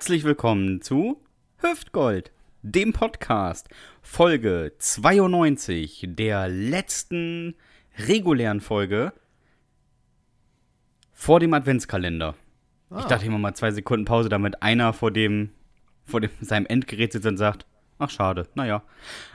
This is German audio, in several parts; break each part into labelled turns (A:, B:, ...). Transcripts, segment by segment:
A: Herzlich willkommen zu Hüftgold, dem Podcast, Folge 92 der letzten regulären Folge vor dem Adventskalender. Ich dachte immer mal zwei Sekunden Pause, damit einer vor dem, vor dem seinem Endgerät sitzt und sagt, ach schade, naja.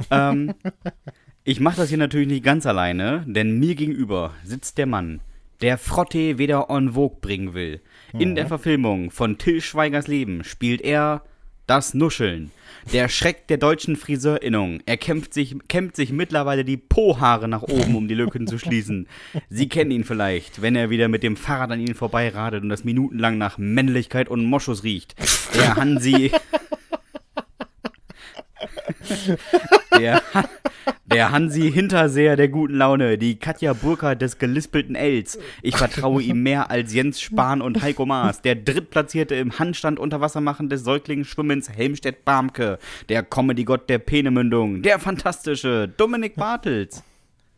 A: ähm, ich mache das hier natürlich nicht ganz alleine, denn mir gegenüber sitzt der Mann, der Frotte wieder en vogue bringen will. In der Verfilmung von Till Schweigers Leben spielt er das Nuscheln. Der Schreck der deutschen Friseurinnung. Er kämpft sich, kämmt sich mittlerweile die Po-Haare nach oben, um die Lücken zu schließen. Sie kennen ihn vielleicht, wenn er wieder mit dem Fahrrad an ihnen vorbeiradet und das minutenlang nach Männlichkeit und Moschus riecht. Der Hansi. Der, der Hansi Hinterseher der guten Laune, die Katja Burka des gelispelten Els. Ich vertraue ihm mehr als Jens Spahn und Heiko Maas. Der Drittplatzierte im Handstand Unterwassermachen des Säuglingsschwimmens Helmstedt Barmke. Der Comedy-Gott der Peenemündung. Der fantastische Dominik Bartels.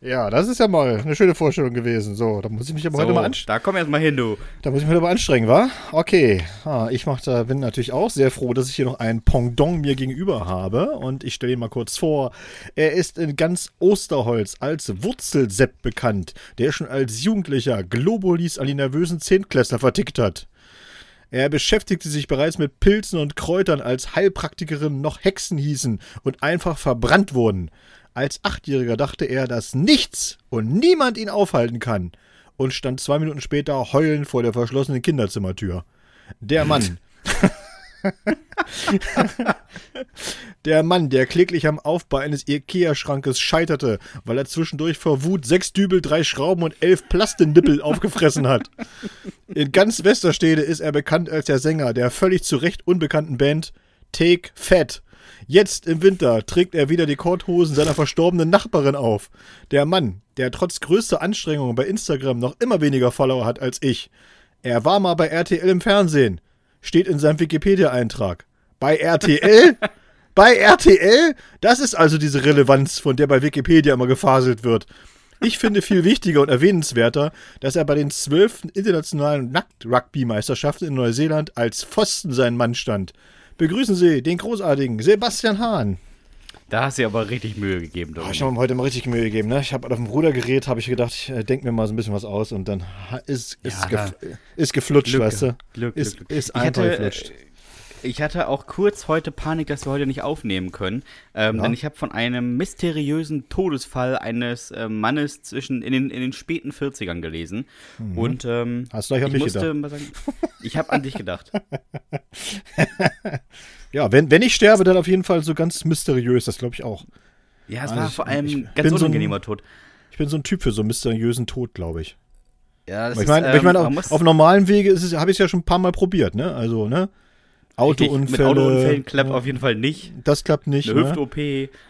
B: Ja, das ist ja mal eine schöne Vorstellung gewesen. So, da muss ich mich aber heute mal anstrengen.
A: da komm erst mal hin, du.
B: Da muss ich mich heute mal anstrengen, wa? Okay. Ah, ich mach da, bin natürlich auch sehr froh, dass ich hier noch einen Pendant mir gegenüber habe. Und ich stelle ihn mal kurz vor. Er ist in ganz Osterholz als Wurzelsepp bekannt, der schon als Jugendlicher Globulis an die nervösen Zehntklässler vertickt hat. Er beschäftigte sich bereits mit Pilzen und Kräutern, als Heilpraktikerinnen noch Hexen hießen und einfach verbrannt wurden. Als Achtjähriger dachte er, dass nichts und niemand ihn aufhalten kann und stand zwei Minuten später heulend vor der verschlossenen Kinderzimmertür. Der Mann. der Mann, der kläglich am Aufbau eines Ikea-Schrankes scheiterte, weil er zwischendurch vor Wut sechs Dübel, drei Schrauben und elf Plastennippel aufgefressen hat. In ganz Westerstede ist er bekannt als der Sänger der völlig zu Recht unbekannten Band Take Fat. Jetzt im Winter trägt er wieder die Korthosen seiner verstorbenen Nachbarin auf. Der Mann, der trotz größter Anstrengungen bei Instagram noch immer weniger Follower hat als ich. Er war mal bei RTL im Fernsehen. Steht in seinem Wikipedia-Eintrag. Bei RTL? bei RTL? Das ist also diese Relevanz, von der bei Wikipedia immer gefaselt wird. Ich finde viel wichtiger und erwähnenswerter, dass er bei den zwölften internationalen Nackt-Rugby-Meisterschaften in Neuseeland als Pfosten sein Mann stand. Begrüßen Sie den großartigen Sebastian Hahn.
A: Da hast du dir aber richtig Mühe gegeben,
B: Oh, ich habe mir heute mal richtig Mühe gegeben. Ne? Ich habe auf dem Rudergerät habe ich gedacht, ich äh, denke mir mal so ein bisschen was aus und dann ist, ist,
A: Ja,
B: gef ist geflutscht,
A: Glück,
B: weißt du?
A: Glück,
B: ist,
A: Glück, Glück.
B: ist einfach geflutscht.
A: Ich hatte auch kurz heute Panik, dass wir heute nicht aufnehmen können, ähm,
B: Ja.
A: denn ich habe von einem mysteriösen Todesfall eines äh, Mannes zwischen in den, in den späten 40ern gelesen. Und ähm,
B: Mhm. Hast du gleich an
A: ich
B: mich
A: musste
B: gedacht?
A: mal sagen, ich habe an dich gedacht.
B: Ja, wenn, wenn ich sterbe, dann auf jeden Fall so ganz mysteriös, das glaube ich auch.
A: Ja, es
B: Also
A: war
B: ich-
A: vor allem
B: ich
A: ganz
B: so ein-
A: unangenehmer Tod.
B: Ich bin so ein Typ für so einen mysteriösen Tod, glaube ich.
A: Ja, das
B: Aber ich meine,
A: ist,
B: ich mein,
A: ähm,
B: auf, auf normalen Wege habe ich es ja schon ein paar Mal probiert, ne? Also, ne? Autounfälle.
A: Mit Autounfällen klappt
B: ja,
A: auf jeden Fall nicht.
B: Das klappt nicht.
A: Eine
B: ne?
A: Hüft-OP.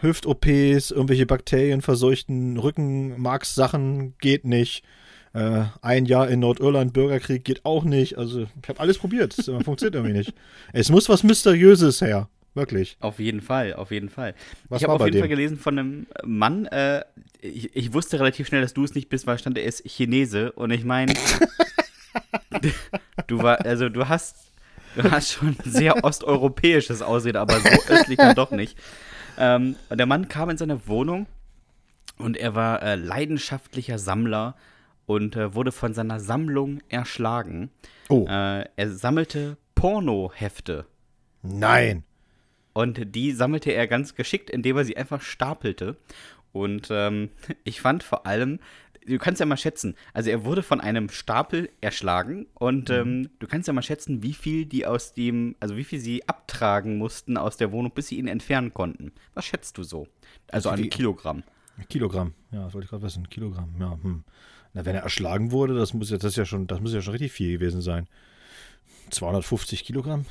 B: Hüft-OPs, irgendwelche bakterienverseuchten Rückenmarkssachen geht nicht. Äh, ein Jahr in Nordirland Bürgerkrieg geht auch nicht. Also ich habe alles probiert. Es funktioniert irgendwie nicht. Es muss was Mysteriöses her. Wirklich.
A: Auf jeden Fall, auf jeden Fall.
B: Was
A: ich habe auf jeden
B: dem?
A: Fall gelesen von einem Mann, äh, ich, ich wusste relativ schnell, dass du es nicht bist, weil stand, er ist Chinese. Und ich meine, du war, also du hast, du hast schon sehr osteuropäisches Aussehen, aber so östlich dann doch nicht. Ähm, der Mann kam in seine Wohnung und er war äh, leidenschaftlicher Sammler und äh, wurde von seiner Sammlung erschlagen.
B: Oh,
A: Äh, er sammelte Pornohefte.
B: nein.
A: Und die sammelte er ganz geschickt, indem er sie einfach stapelte. Und ähm, ich fand vor allem, du kannst ja mal schätzen, also er wurde von einem Stapel erschlagen und ähm, du kannst ja mal schätzen, wie viel die aus dem, also wie viel sie abtragen mussten aus der Wohnung, bis sie ihn entfernen konnten. Was schätzt du so? Also an Kilogramm.
B: Kilogramm. Ja, das wollte ich gerade wissen. Kilogramm. Ja, hm. Na, wenn er erschlagen wurde, das muss ja, das ja schon, das muss ja schon richtig viel gewesen sein. 250 Kilogramm?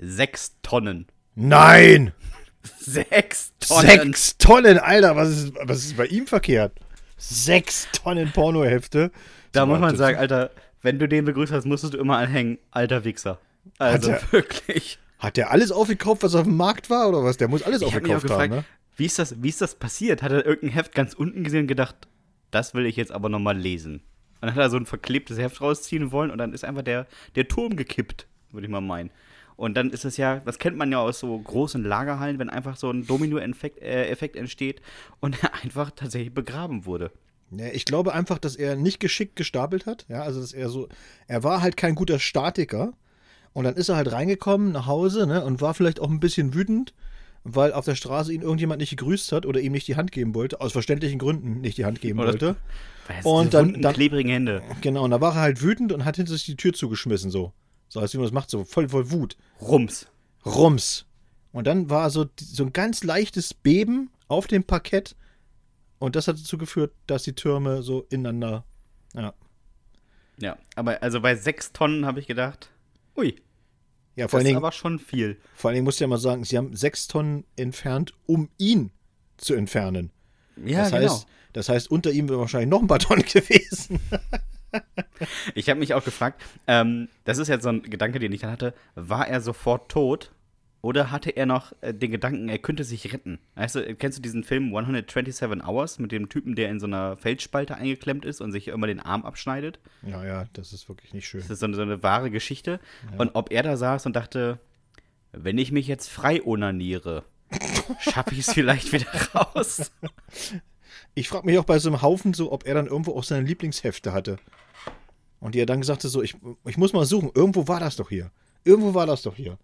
A: Sechs Tonnen.
B: Nein!
A: Sechs Tonnen.
B: Sechs Tonnen, Alter, was ist, was ist bei ihm verkehrt? Sechs Tonnen Pornohefte.
A: Da muss man sagen, Alter, wenn du den begrüßt hast, musstest du immer anhängen, alter Wichser. Also
B: Hat er-
A: wirklich.
B: Hat der alles aufgekauft, was auf dem Markt war, oder was? Der muss alles
A: Ich
B: aufgekauft haben,
A: gefragt,
B: ne?
A: wie, ist das, wie ist das passiert? Hat er irgendein Heft ganz unten gesehen und gedacht, das will ich jetzt aber nochmal lesen? Und dann hat er so ein verklebtes Heft rausziehen wollen und dann ist einfach der, der Turm gekippt. würde ich mal meinen. Und dann ist es ja, das kennt man ja aus so großen Lagerhallen, wenn einfach so ein Domino-Effekt äh, entsteht und er einfach tatsächlich begraben wurde.
B: Ja, ich glaube einfach, dass er nicht geschickt gestapelt hat. Ja, also dass er so, er war halt kein guter Statiker. Und dann ist er halt reingekommen nach Hause ne, und war vielleicht auch ein bisschen wütend, weil auf der Straße ihn irgendjemand nicht gegrüßt hat oder ihm nicht die Hand geben wollte. Aus verständlichen Gründen nicht die Hand geben
A: Oder-
B: wollte. Und dann- dann-
A: klebrigen Hände.
B: Genau, und da war er halt wütend und hat hinter sich die Tür zugeschmissen, so. So, als wie man das macht, so voll, voll Wut.
A: Rums.
B: Rums. Und dann war so, so ein ganz leichtes Beben auf dem Parkett. Und das hat dazu geführt, dass die Türme so ineinander. Ja.
A: Ja, aber also bei sechs Tonnen habe ich gedacht, ui,
B: Ja, vor
A: das
B: allen,
A: ist
B: Dingen,
A: aber schon viel.
B: vor allen Dingen musst du ja mal sagen, sie haben sechs Tonnen entfernt, um ihn zu entfernen.
A: Ja,
B: das,
A: genau.
B: heißt, das heißt, unter ihm wäre wahrscheinlich noch ein paar Tonnen gewesen.
A: Ich habe mich auch gefragt, ähm, das ist jetzt so ein Gedanke, den ich dann hatte, war er sofort tot oder hatte er noch äh, den Gedanken, er könnte sich retten? Weißt du, kennst du diesen Film 127 Hours mit dem Typen, der in so einer Felsspalte eingeklemmt ist und sich immer den Arm abschneidet?
B: Ja, ja, das ist wirklich nicht schön.
A: Das ist so eine, so eine wahre Geschichte. Und ob er da saß und dachte, wenn ich mich jetzt frei onaniere, schaffe ich es vielleicht wieder raus?
B: Ich frage mich auch bei so einem Haufen so, ob er dann irgendwo auch seine Lieblingshefte hatte. Und die er dann gesagt hat, so, ich, ich muss mal suchen, irgendwo war das doch hier. Irgendwo war das doch hier.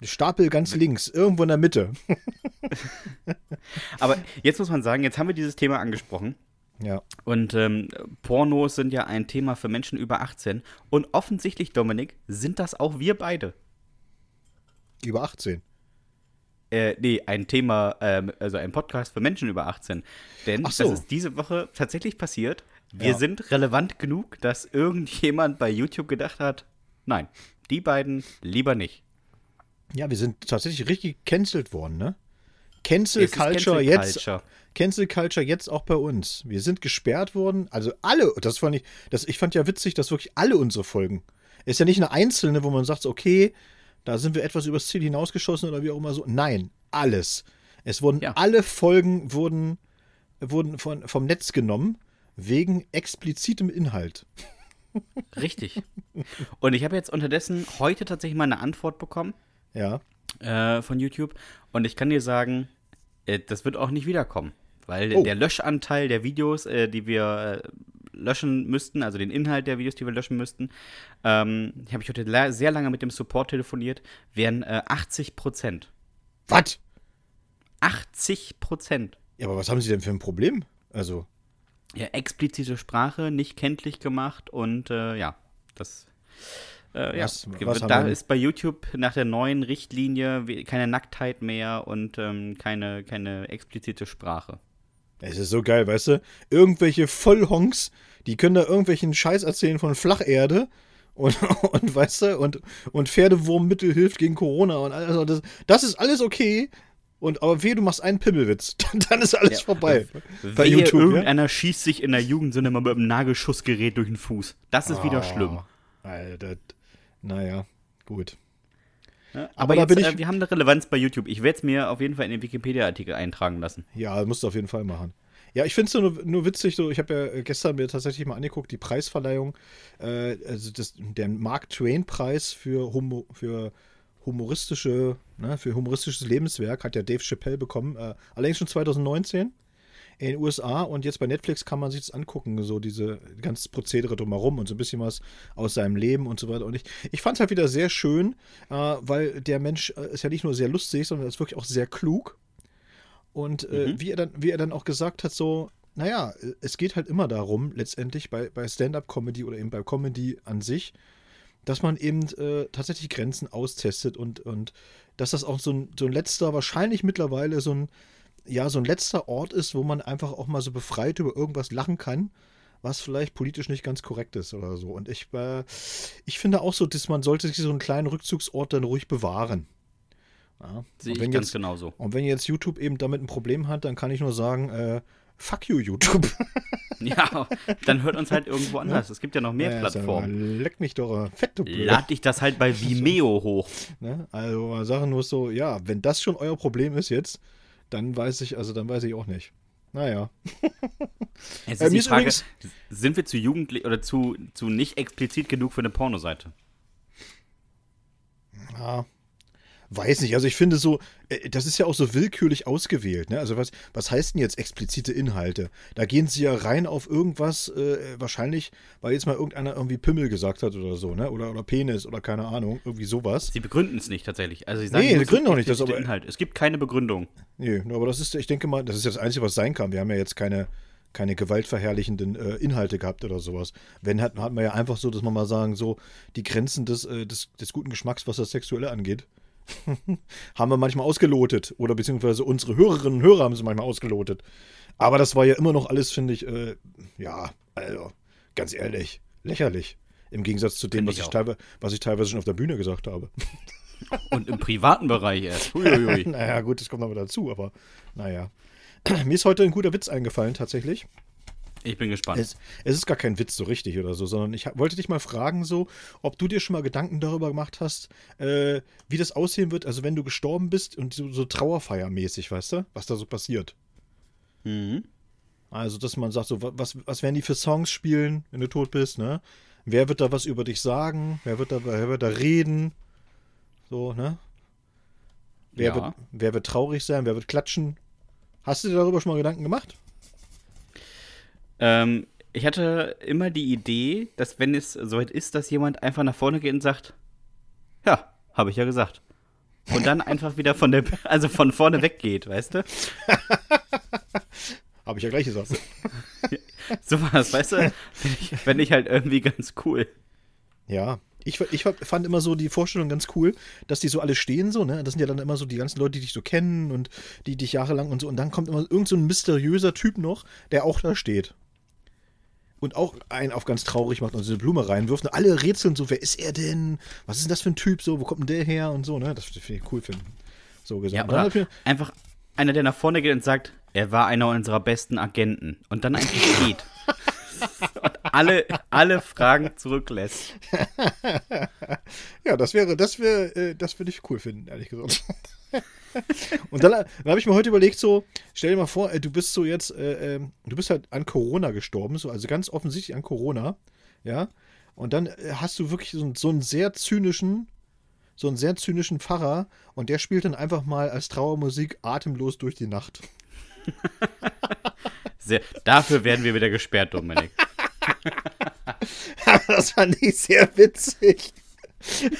B: Ein Stapel ganz links, irgendwo in der Mitte.
A: Aber jetzt muss man sagen, jetzt haben wir dieses Thema angesprochen.
B: Ja.
A: Und ähm, Pornos sind ja ein Thema für Menschen über 18. Und offensichtlich, Dominik, sind das auch wir beide.
B: Über 18.
A: Äh, nee, ein Thema, ähm, also ein Podcast für Menschen über 18. Denn
B: so.
A: das ist diese Woche tatsächlich passiert. Wir
B: Ja.
A: sind relevant genug, dass irgendjemand bei YouTube gedacht hat, nein, die beiden lieber nicht.
B: Ja, wir sind tatsächlich richtig gecancelt worden, ne? Cancel Culture
A: Cancel
B: jetzt.
A: Culture.
B: Cancel Culture jetzt auch bei uns. Wir sind gesperrt worden. Also alle, das fand ich, das, ich fand ja witzig, dass wirklich alle unsere Folgen. Ist ja nicht eine einzelne, wo man sagt, okay, da sind wir etwas übers Ziel hinausgeschossen oder wie auch immer so. Nein, alles. Es wurden,
A: Ja.
B: alle Folgen wurden, wurden von, vom Netz genommen, wegen explizitem Inhalt.
A: Richtig. Und ich habe jetzt unterdessen heute tatsächlich mal eine Antwort bekommen.
B: Ja.
A: äh, von YouTube. Und ich kann dir sagen, äh, das wird auch nicht wiederkommen. Weil
B: Oh.
A: der Löschanteil der Videos, äh, die wir äh, löschen müssten, also den Inhalt der Videos, die wir löschen müssten, ähm, habe ich heute sehr lange mit dem Support telefoniert, wären äh, 80 Prozent.
B: Was?
A: 80 Prozent.
B: Ja, aber was haben Sie denn für ein Problem? Also,
A: Ja, explizite Sprache, nicht kenntlich gemacht und äh, ja, das. Äh, ja,
B: Was- was
A: da ist bei YouTube nach der neuen Richtlinie keine Nacktheit mehr und ähm, keine, keine explizite Sprache.
B: Es ist so geil, weißt du? Irgendwelche Vollhonks, die können da irgendwelchen Scheiß erzählen von Flacherde und, und weißt du, und, und Pferdewurmmittel hilft gegen Corona und alles. Also das, das ist alles okay. Und aber weh, du machst einen Pimmelwitz, dann, dann ist alles
A: Ja.
B: vorbei. Bei
A: Wehe,
B: YouTube, ja?
A: irgendeiner schießt sich in der Jugendsünde mal mit einem Nagelschussgerät durch den Fuß. Das ist wieder schlimm.
B: Alter, naja, gut.
A: Ja,
B: Aber
A: aber
B: da
A: jetzt,
B: bin ich-
A: äh, wir haben eine Relevanz bei YouTube. Ich werde es mir auf jeden Fall in den Wikipedia-Artikel eintragen lassen.
B: Ja, musst du auf jeden Fall machen. Ja, ich finde es nur, nur witzig, so, ich habe ja äh, gestern mir tatsächlich mal angeguckt, die Preisverleihung, äh, also das, der Mark Twain-Preis für, Humo, für humoristische, ne, für humoristisches Lebenswerk hat ja Dave Chappelle bekommen, äh, allerdings schon 2019 in den USA und jetzt bei Netflix kann man sich das angucken, so diese ganze Prozedere drumherum und so ein bisschen was aus seinem Leben und so weiter. Und ich, ich fand es halt wieder sehr schön, äh, weil der Mensch äh, ist ja nicht nur sehr lustig, sondern ist wirklich auch sehr klug. Und äh, wie, er dann, wie er dann auch gesagt hat, so, naja, es geht halt immer darum, letztendlich bei, bei Stand-up-Comedy oder eben bei Comedy an sich, dass man eben äh, tatsächlich Grenzen austestet und, und dass das auch so ein, so ein letzter, wahrscheinlich mittlerweile so ein, ja, so ein letzter Ort ist, wo man einfach auch mal so befreit über irgendwas lachen kann, was vielleicht politisch nicht ganz korrekt ist oder so. Und ich, äh, ich finde auch so, dass man sollte sich so einen kleinen Rückzugsort dann ruhig bewahren. Ja.
A: Sehe ich
B: wenn
A: ganz
B: jetzt,
A: genauso.
B: und wenn jetzt YouTube eben damit ein Problem hat, dann kann ich nur sagen, äh, fuck you, YouTube.
A: Ja, dann hört uns halt irgendwo anders. Es gibt ja noch mehr
B: Ja,
A: Plattformen.
B: Leck mich doch, fett, du Blöder.
A: Lad dich das halt bei Vimeo hoch.
B: Ne? Also sagen nur so, ja, wenn das schon euer Problem ist jetzt, dann weiß ich, also dann weiß ich auch nicht. Naja.
A: Es
B: äh,
A: ist
B: äh,
A: die Frage,
B: übrigens,
A: sind wir zu jugendlich oder zu, zu nicht explizit genug für eine Pornoseite?
B: Ja, Weiß nicht, also ich finde so, äh, das ist ja auch so willkürlich ausgewählt. Ne? Also was, was heißt denn jetzt explizite Inhalte? Da gehen sie ja rein auf irgendwas, äh, wahrscheinlich, weil jetzt mal irgendeiner irgendwie Pimmel gesagt hat oder so, ne? Oder, oder Penis oder keine Ahnung, irgendwie sowas.
A: Sie begründen es nicht tatsächlich. Also sie sagen,
B: nee, sie begründen auch nicht
A: das aber, Inhalt. Es gibt keine Begründung.
B: Nee, aber das ist, ich denke mal, das ist das Einzige, was sein kann. Wir haben ja jetzt keine, keine gewaltverherrlichenden äh, Inhalte gehabt oder sowas. Wenn, hat, hat man ja einfach so, dass man mal sagen, so die Grenzen des, äh, des, des guten Geschmacks, was das Sexuelle angeht, haben wir manchmal ausgelotet. Oder beziehungsweise unsere Hörerinnen und Hörer haben sie manchmal ausgelotet. Aber das war ja immer noch alles, finde ich, äh, ja, also, ganz ehrlich, lächerlich. Im Gegensatz zu dem, was ich, ich was ich, teilweise schon auf der Bühne gesagt habe.
A: Und im privaten Bereich erst.
B: Huiuiui. naja, gut, das kommt aber dazu, aber naja. Mir ist heute ein guter Witz eingefallen, tatsächlich.
A: Ich bin gespannt.
B: Es, es, ist gar kein Witz so richtig oder so, sondern ich wollte dich mal fragen, so, ob du dir schon mal Gedanken darüber gemacht hast, äh, wie das aussehen wird, also wenn du gestorben bist und so, so Trauerfeiermäßig, weißt du, was da so passiert. Mhm. Also, dass man sagt, so, was, was werden die für Songs spielen, wenn du tot bist, ne? Wer wird da was über dich sagen? Wer wird da, wer wird da reden? So, ne? Wer, ja. wird, wer wird traurig sein? Wer wird klatschen? Hast du dir darüber schon mal Gedanken gemacht?
A: Ähm, ich hatte immer die Idee, dass wenn es soweit ist, dass jemand einfach nach vorne geht und sagt, ja, habe ich ja gesagt. Und dann einfach wieder von der, also von vorne weggeht, weißt du?
B: habe ich ja gleich gesagt.
A: so was, weißt du? Find ich halt irgendwie ganz cool.
B: Ja, ich, ich, fand immer so die Vorstellung ganz cool, dass die so alle stehen, so, ne? Das sind ja dann immer so die ganzen Leute, die dich so kennen und die dich jahrelang und so. Und dann kommt immer irgend so ein mysteriöser Typ noch, der auch da steht und auch einen auf ganz traurig macht und so eine Blume reinwirft. Und alle rätseln so, wer ist er denn? Was ist denn das für ein Typ? So, wo kommt denn der her? Und so, ne? Das finde ich cool finden. So gesagt.
A: Ja, oder einfach einer, der nach vorne geht und sagt, er war einer unserer besten Agenten. Und dann einfach geht. und alle, alle Fragen zurücklässt.
B: ja, das wäre, das wäre, äh, das würde ich cool finden, ehrlich gesagt. Und dann, dann habe ich mir heute überlegt, so, stell dir mal vor, äh, du bist so jetzt, äh, äh, du bist halt an Corona gestorben, so, also ganz offensichtlich an Corona, ja. Und dann äh, hast du wirklich so, so einen sehr zynischen, so einen sehr zynischen Pfarrer und der spielt dann einfach mal als Trauermusik atemlos durch die Nacht.
A: Sehr, dafür werden wir wieder gesperrt, Dominik.
B: das fand ich sehr witzig.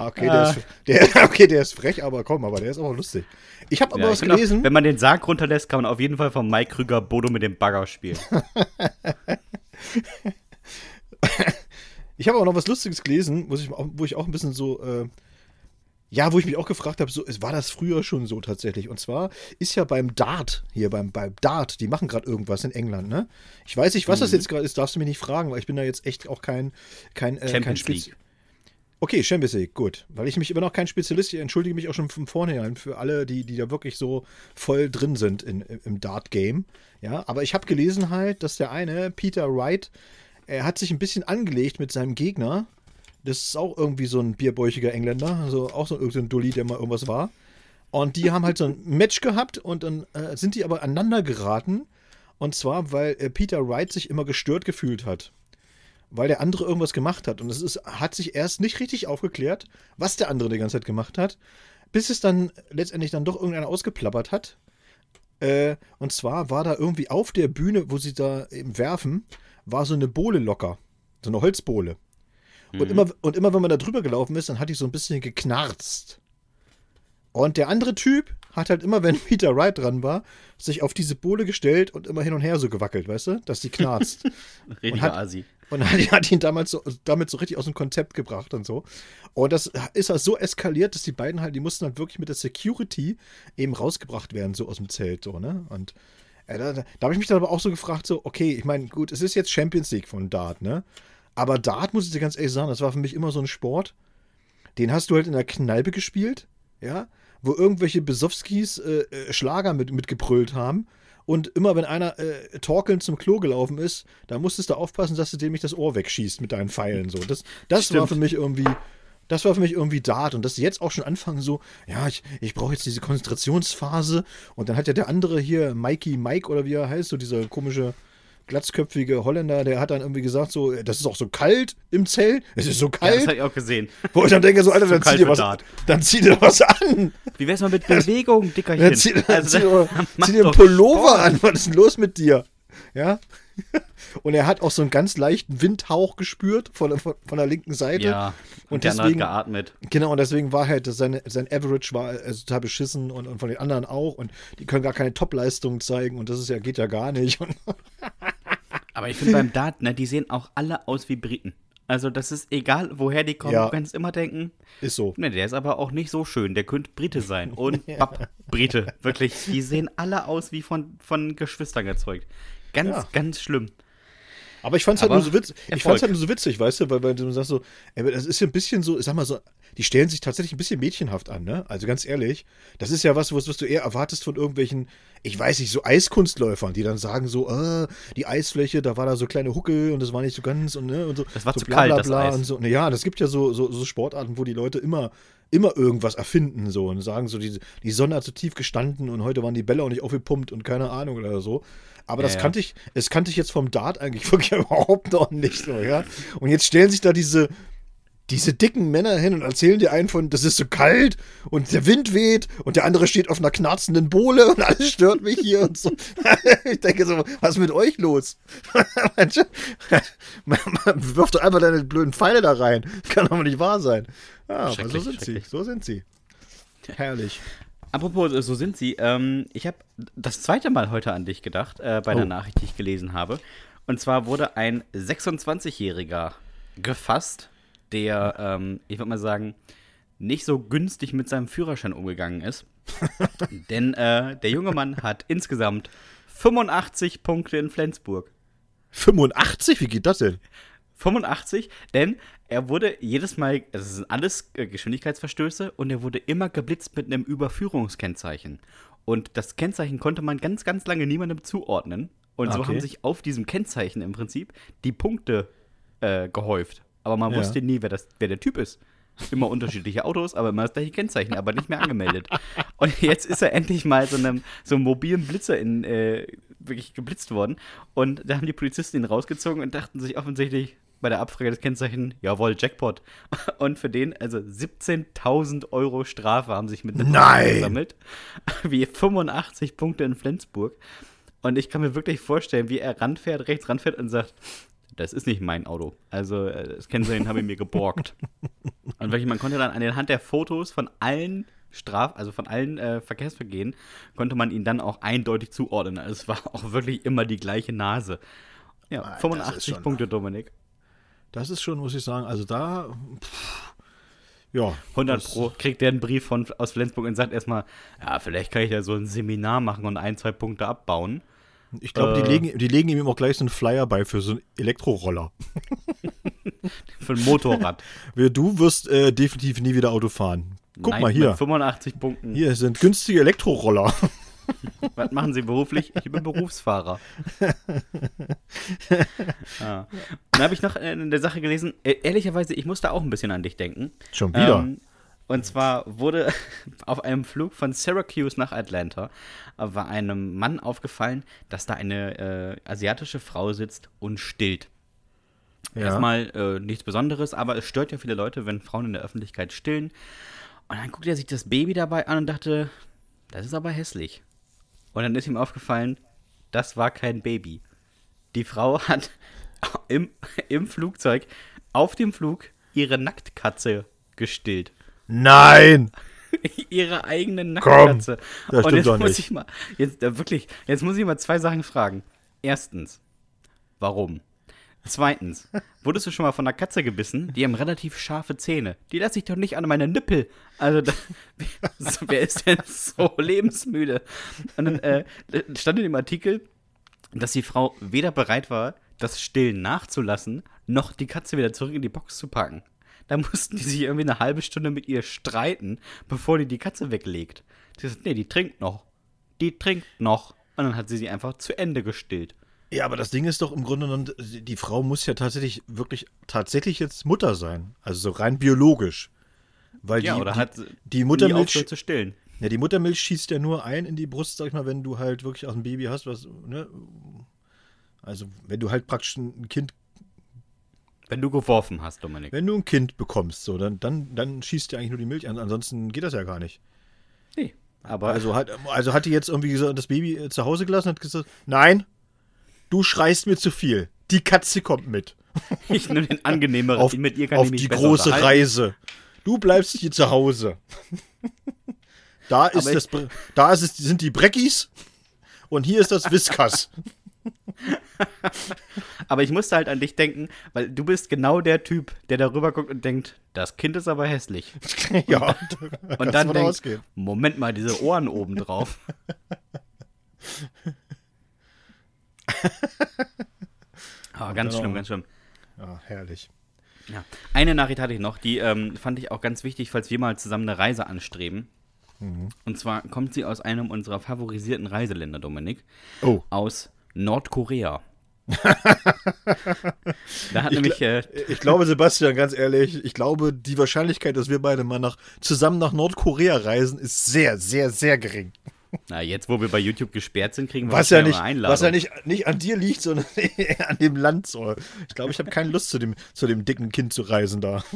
B: Ah, okay, ah. Der, ist, der, okay, der ist frech, aber komm, aber der ist auch lustig. Ich habe aber ja, was gelesen.
A: Auch, wenn man den Sarg runterlässt, kann man auf jeden Fall von Mike Krüger Bodo mit dem Bagger spielen.
B: ich habe auch noch was Lustiges gelesen, wo ich, wo ich auch ein bisschen so. Äh, ja, wo ich mich auch gefragt habe, so, war das früher schon so tatsächlich? Und zwar ist ja beim Dart, hier beim, beim Dart, die machen gerade irgendwas in England, ne? Ich weiß nicht, was mhm. das jetzt gerade ist, darfst du mich nicht fragen, weil ich bin da jetzt echt auch kein, kein, äh, kein Spitz. Okay, Champions League, gut. Weil ich mich immer noch kein Spezialist, ich entschuldige mich auch schon von vornherein für alle, die, die da wirklich so voll drin sind in, im Dart-Game. Ja, aber ich habe gelesen halt, dass der eine, Peter Wright, er hat sich ein bisschen angelegt mit seinem Gegner. Das ist auch irgendwie so ein bierbäuchiger Engländer, also auch so irgendein Dulli, der mal irgendwas war. Und die haben halt so ein Match gehabt und dann äh, sind die aber aneinander geraten. Und zwar, weil äh, Peter Wright sich immer gestört gefühlt hat weil der andere irgendwas gemacht hat. Und es ist, hat sich erst nicht richtig aufgeklärt, was der andere die ganze Zeit gemacht hat, bis es dann letztendlich dann doch irgendeiner ausgeplappert hat. Äh, und zwar war da irgendwie auf der Bühne, wo sie da eben werfen, war so eine Bohle locker. So eine Holzbohle. Mhm. Und, immer, und immer, wenn man da drüber gelaufen ist, dann hat die so ein bisschen geknarzt. Und der andere Typ hat halt immer, wenn Peter Wright dran war, sich auf diese Bohle gestellt und immer hin und her so gewackelt, weißt du, dass die knarzt.
A: Richtiger Asi.
B: Und hat, hat ihn damals so, damit so richtig aus dem Konzept gebracht und so. Und das ist halt so eskaliert, dass die beiden halt, die mussten halt wirklich mit der Security eben rausgebracht werden, so aus dem Zelt, so, ne? Und äh, da, da, habe ich mich dann aber auch so gefragt, so, okay, ich meine, gut, es ist jetzt Champions League von Dart, ne? Aber Dart, muss ich dir ganz ehrlich sagen, das war für mich immer so ein Sport, den hast du halt in der Kneipe gespielt, ja? Wo irgendwelche Besowskis äh, äh Schlager mit, mitgebrüllt haben und immer wenn einer äh, torkelnd zum Klo gelaufen ist, da musstest du aufpassen, dass du dem nicht das Ohr wegschießt mit deinen Pfeilen. So. Das, das war für mich irgendwie. Das war für mich irgendwie Dart und dass sie jetzt auch schon anfangen, so, ja, ich, ich brauche jetzt diese Konzentrationsphase und dann hat ja der andere hier, Mikey Mike oder wie er heißt, so dieser komische glatzköpfige Holländer, der hat dann irgendwie gesagt, so, das ist auch so kalt im Zelt. Es ist so kalt. Ja, das
A: habe ich auch gesehen.
B: Wo ich dann denke, so, Alter, dann, zieh dir was, dann zieh dir was an.
A: Wie wär's mal mit Bewegung, Dickerchen?
B: Dann zieh, dann also, zieh, dann, zieh dir einen Pullover Sport. an. Was ist denn los mit dir? Ja. Und er hat auch so einen ganz leichten Windhauch gespürt von, von, von der linken Seite.
A: Ja, und, und deswegen, hat geatmet.
B: Genau, und deswegen war halt sein, sein Average war also total beschissen und, und von den anderen auch. Und die können gar keine Top-Leistung zeigen und das ist ja, geht ja gar nicht.
A: Aber ich finde beim Dart, ne, die sehen auch alle aus wie Briten. Also das ist egal, woher die kommen, ja. du kannst immer denken.
B: Ist so.
A: Ne, der ist aber auch nicht so schön, der könnte Brite sein. Und ja. Papp, Brite, wirklich. Die sehen alle aus wie von, von Geschwistern gezeugt. Ganz, ja. ganz schlimm.
B: Aber ich fand's halt nur so. Ich fand's halt nur so witzig, weißt du, weil, weil du sagst so, ey, das ist ja ein bisschen so, ich sag mal so, die stellen sich tatsächlich ein bisschen mädchenhaft an, ne? Also ganz ehrlich, das ist ja was, was, was du eher erwartest von irgendwelchen, ich weiß nicht, so Eiskunstläufern, die dann sagen so, äh, die Eisfläche, da war da so kleine Huckel und das war nicht so ganz und ne und so.
A: Das war
B: so
A: zu bla, bla, kalt, bla, das Eis.
B: und so. Naja, das gibt ja so, so, so Sportarten, wo die Leute immer immer irgendwas erfinden so und sagen so, die, die Sonne hat zu tief gestanden und heute waren die Bälle auch nicht aufgepumpt und keine Ahnung oder so. Aber ja, das kannte ich, das kannte ich jetzt vom Dart eigentlich wirklich überhaupt noch nicht so, ja. Und jetzt stellen sich da diese, diese dicken Männer hin und erzählen dir einen von, das ist so kalt und der Wind weht und der andere steht auf einer knarzenden Bohle und alles stört mich hier und so. ich denke so, was ist mit euch los? man, man wirft doch einfach deine blöden Pfeile da rein. Kann doch nicht wahr sein. Ja, aber so sind sie. So sind sie. Herrlich.
A: Apropos, so sind sie. Ähm, ich habe das zweite Mal heute an dich gedacht, äh, bei oh. Nachricht, die ich gelesen habe. Und zwar wurde ein 26-Jähriger gefasst, der, ähm, ich würde mal sagen, nicht so günstig mit seinem Führerschein umgegangen ist. Denn äh, der junge Mann hat insgesamt 85 Punkte in Flensburg.
B: 85? Wie geht das denn?
A: 85, denn er wurde jedes Mal, also es sind alles äh, Geschwindigkeitsverstöße und er wurde immer geblitzt mit einem Überführungskennzeichen. Und das Kennzeichen konnte man ganz, ganz lange niemandem zuordnen. Und okay. so haben sich auf diesem Kennzeichen im Prinzip die Punkte äh, gehäuft. Aber man ja. wusste nie, wer, das, wer der Typ ist. Immer unterschiedliche Autos, aber immer das gleiche Kennzeichen, aber nicht mehr angemeldet. Und jetzt ist er endlich mal so einem so einem mobilen Blitzer in, äh, wirklich geblitzt worden. Und da haben die Polizisten ihn rausgezogen und dachten sich offensichtlich, bei der Abfrage des Kennzeichen, jawohl, Jackpot. Und für den, also 17.000 Euro Strafe haben sich mit
B: Nein.
A: gesammelt. Wie 85 Punkte in Flensburg. Und ich kann mir wirklich vorstellen, wie er ranfährt, rechts ranfährt und sagt, das ist nicht mein Auto. Also äh, das Kennzeichen habe ich mir geborgt. Und wirklich, man konnte dann anhand der Fotos von allen Straf, also von allen äh, Verkehrsvergehen, konnte man ihn dann auch eindeutig zuordnen. Also es war auch wirklich immer die gleiche Nase. Ja, 85 Punkte, Dominik.
B: Das ist schon, muss ich sagen, also da. Pff, ja.
A: 100 Pro kriegt der einen Brief von, aus Flensburg und sagt erstmal: Ja, vielleicht kann ich ja so ein Seminar machen und ein, zwei Punkte abbauen.
B: Ich glaube, äh, die, legen, die legen ihm auch gleich so einen Flyer bei für so einen Elektroroller.
A: für ein Motorrad.
B: du wirst äh, definitiv nie wieder Auto fahren. Guck Nein, mal hier. Mit
A: 85 Punkten.
B: Hier sind günstige Elektroroller.
A: Was machen Sie beruflich? Ich bin Berufsfahrer. ah. Dann habe ich noch eine Sache gelesen. E ehrlicherweise, ich musste auch ein bisschen an dich denken.
B: Schon wieder?
A: Ähm, und zwar wurde auf einem Flug von Syracuse nach Atlanta war einem Mann aufgefallen, dass da eine äh, asiatische Frau sitzt und stillt. Ja. Erstmal äh, nichts Besonderes, aber es stört ja viele Leute, wenn Frauen in der Öffentlichkeit stillen. Und dann guckt er sich das Baby dabei an und dachte, das ist aber hässlich. Und dann ist ihm aufgefallen, das war kein Baby. Die Frau hat im, im Flugzeug, auf dem Flug, ihre Nacktkatze gestillt.
B: Nein!
A: ihre eigene Nacktkatze.
B: Komm, das
A: Und jetzt
B: doch
A: muss
B: nicht.
A: ich mal, jetzt äh, wirklich, jetzt muss ich mal zwei Sachen fragen. Erstens, warum? Zweitens, wurdest du schon mal von einer Katze gebissen? Die haben relativ scharfe Zähne. Die lasse ich doch nicht an meine Nippel. Also, da, wer ist denn so lebensmüde? Und dann äh, stand in dem Artikel, dass die Frau weder bereit war, das Stillen nachzulassen, noch die Katze wieder zurück in die Box zu packen. Da mussten die sich irgendwie eine halbe Stunde mit ihr streiten, bevor die die Katze weglegt. Sie sagt, nee, die trinkt noch. Die trinkt noch. Und dann hat sie sie einfach zu Ende gestillt.
B: Ja, aber das Ding ist doch im Grunde genommen, die Frau muss ja tatsächlich wirklich tatsächlich jetzt Mutter sein. Also so rein biologisch. Weil
A: ja,
B: die,
A: oder
B: die,
A: hat
B: die Muttermilch
A: zu stillen.
B: Ja, die Muttermilch schießt ja nur ein in die Brust, sag ich mal, wenn du halt wirklich auch ein Baby hast, was, ne, Also, wenn du halt praktisch ein Kind,
A: Wenn du geworfen hast, Dominik.
B: wenn du ein Kind bekommst, so, dann, dann, dann schießt dir eigentlich nur die Milch an. Ansonsten geht das ja gar nicht.
A: Nee. Aber
B: Also hat, also hat die jetzt irgendwie gesagt, das Baby äh, zu Hause gelassen und hat gesagt, nein, du schreist mir zu viel. Die Katze kommt mit.
A: ich nehme den angenehmeren.
B: Auf,
A: mit ihr kann
B: auf die große. Reise. Du bleibst hier zu Hause. Da ist
A: Aber
B: das, da ist es, sind die Breckis und hier ist das Whiskas.
A: Aber ich musste halt an dich denken, weil du bist genau der Typ, der darüber guckt und denkt, das Kind ist aber hässlich.
B: ja,
A: Und dann denkt, Moment mal, diese Ohren oben drauf. Ah, ganz schlimm, ganz schlimm.
B: Ja, herrlich.
A: Ja. Eine Nachricht hatte ich noch, die ähm, fand ich auch ganz wichtig, falls wir mal zusammen eine Reise anstreben. Und zwar kommt sie aus einem unserer favorisierten Reiseländer, Dominik,
B: Oh,
A: aus Nordkorea. da hat nämlich, äh,
B: ich glaube, Sebastian, ganz ehrlich, ich glaube, die Wahrscheinlichkeit, dass wir beide mal nach, zusammen nach Nordkorea reisen, ist sehr, sehr, sehr gering.
A: Na jetzt, wo wir bei YouTube gesperrt sind, kriegen wir
B: Was ja nicht,
A: eine Einladung.
B: was ja nicht, nicht an dir liegt, sondern an dem Land. So. Ich glaube, ich habe keine Lust, zu dem, zu dem dicken Kind zu reisen da.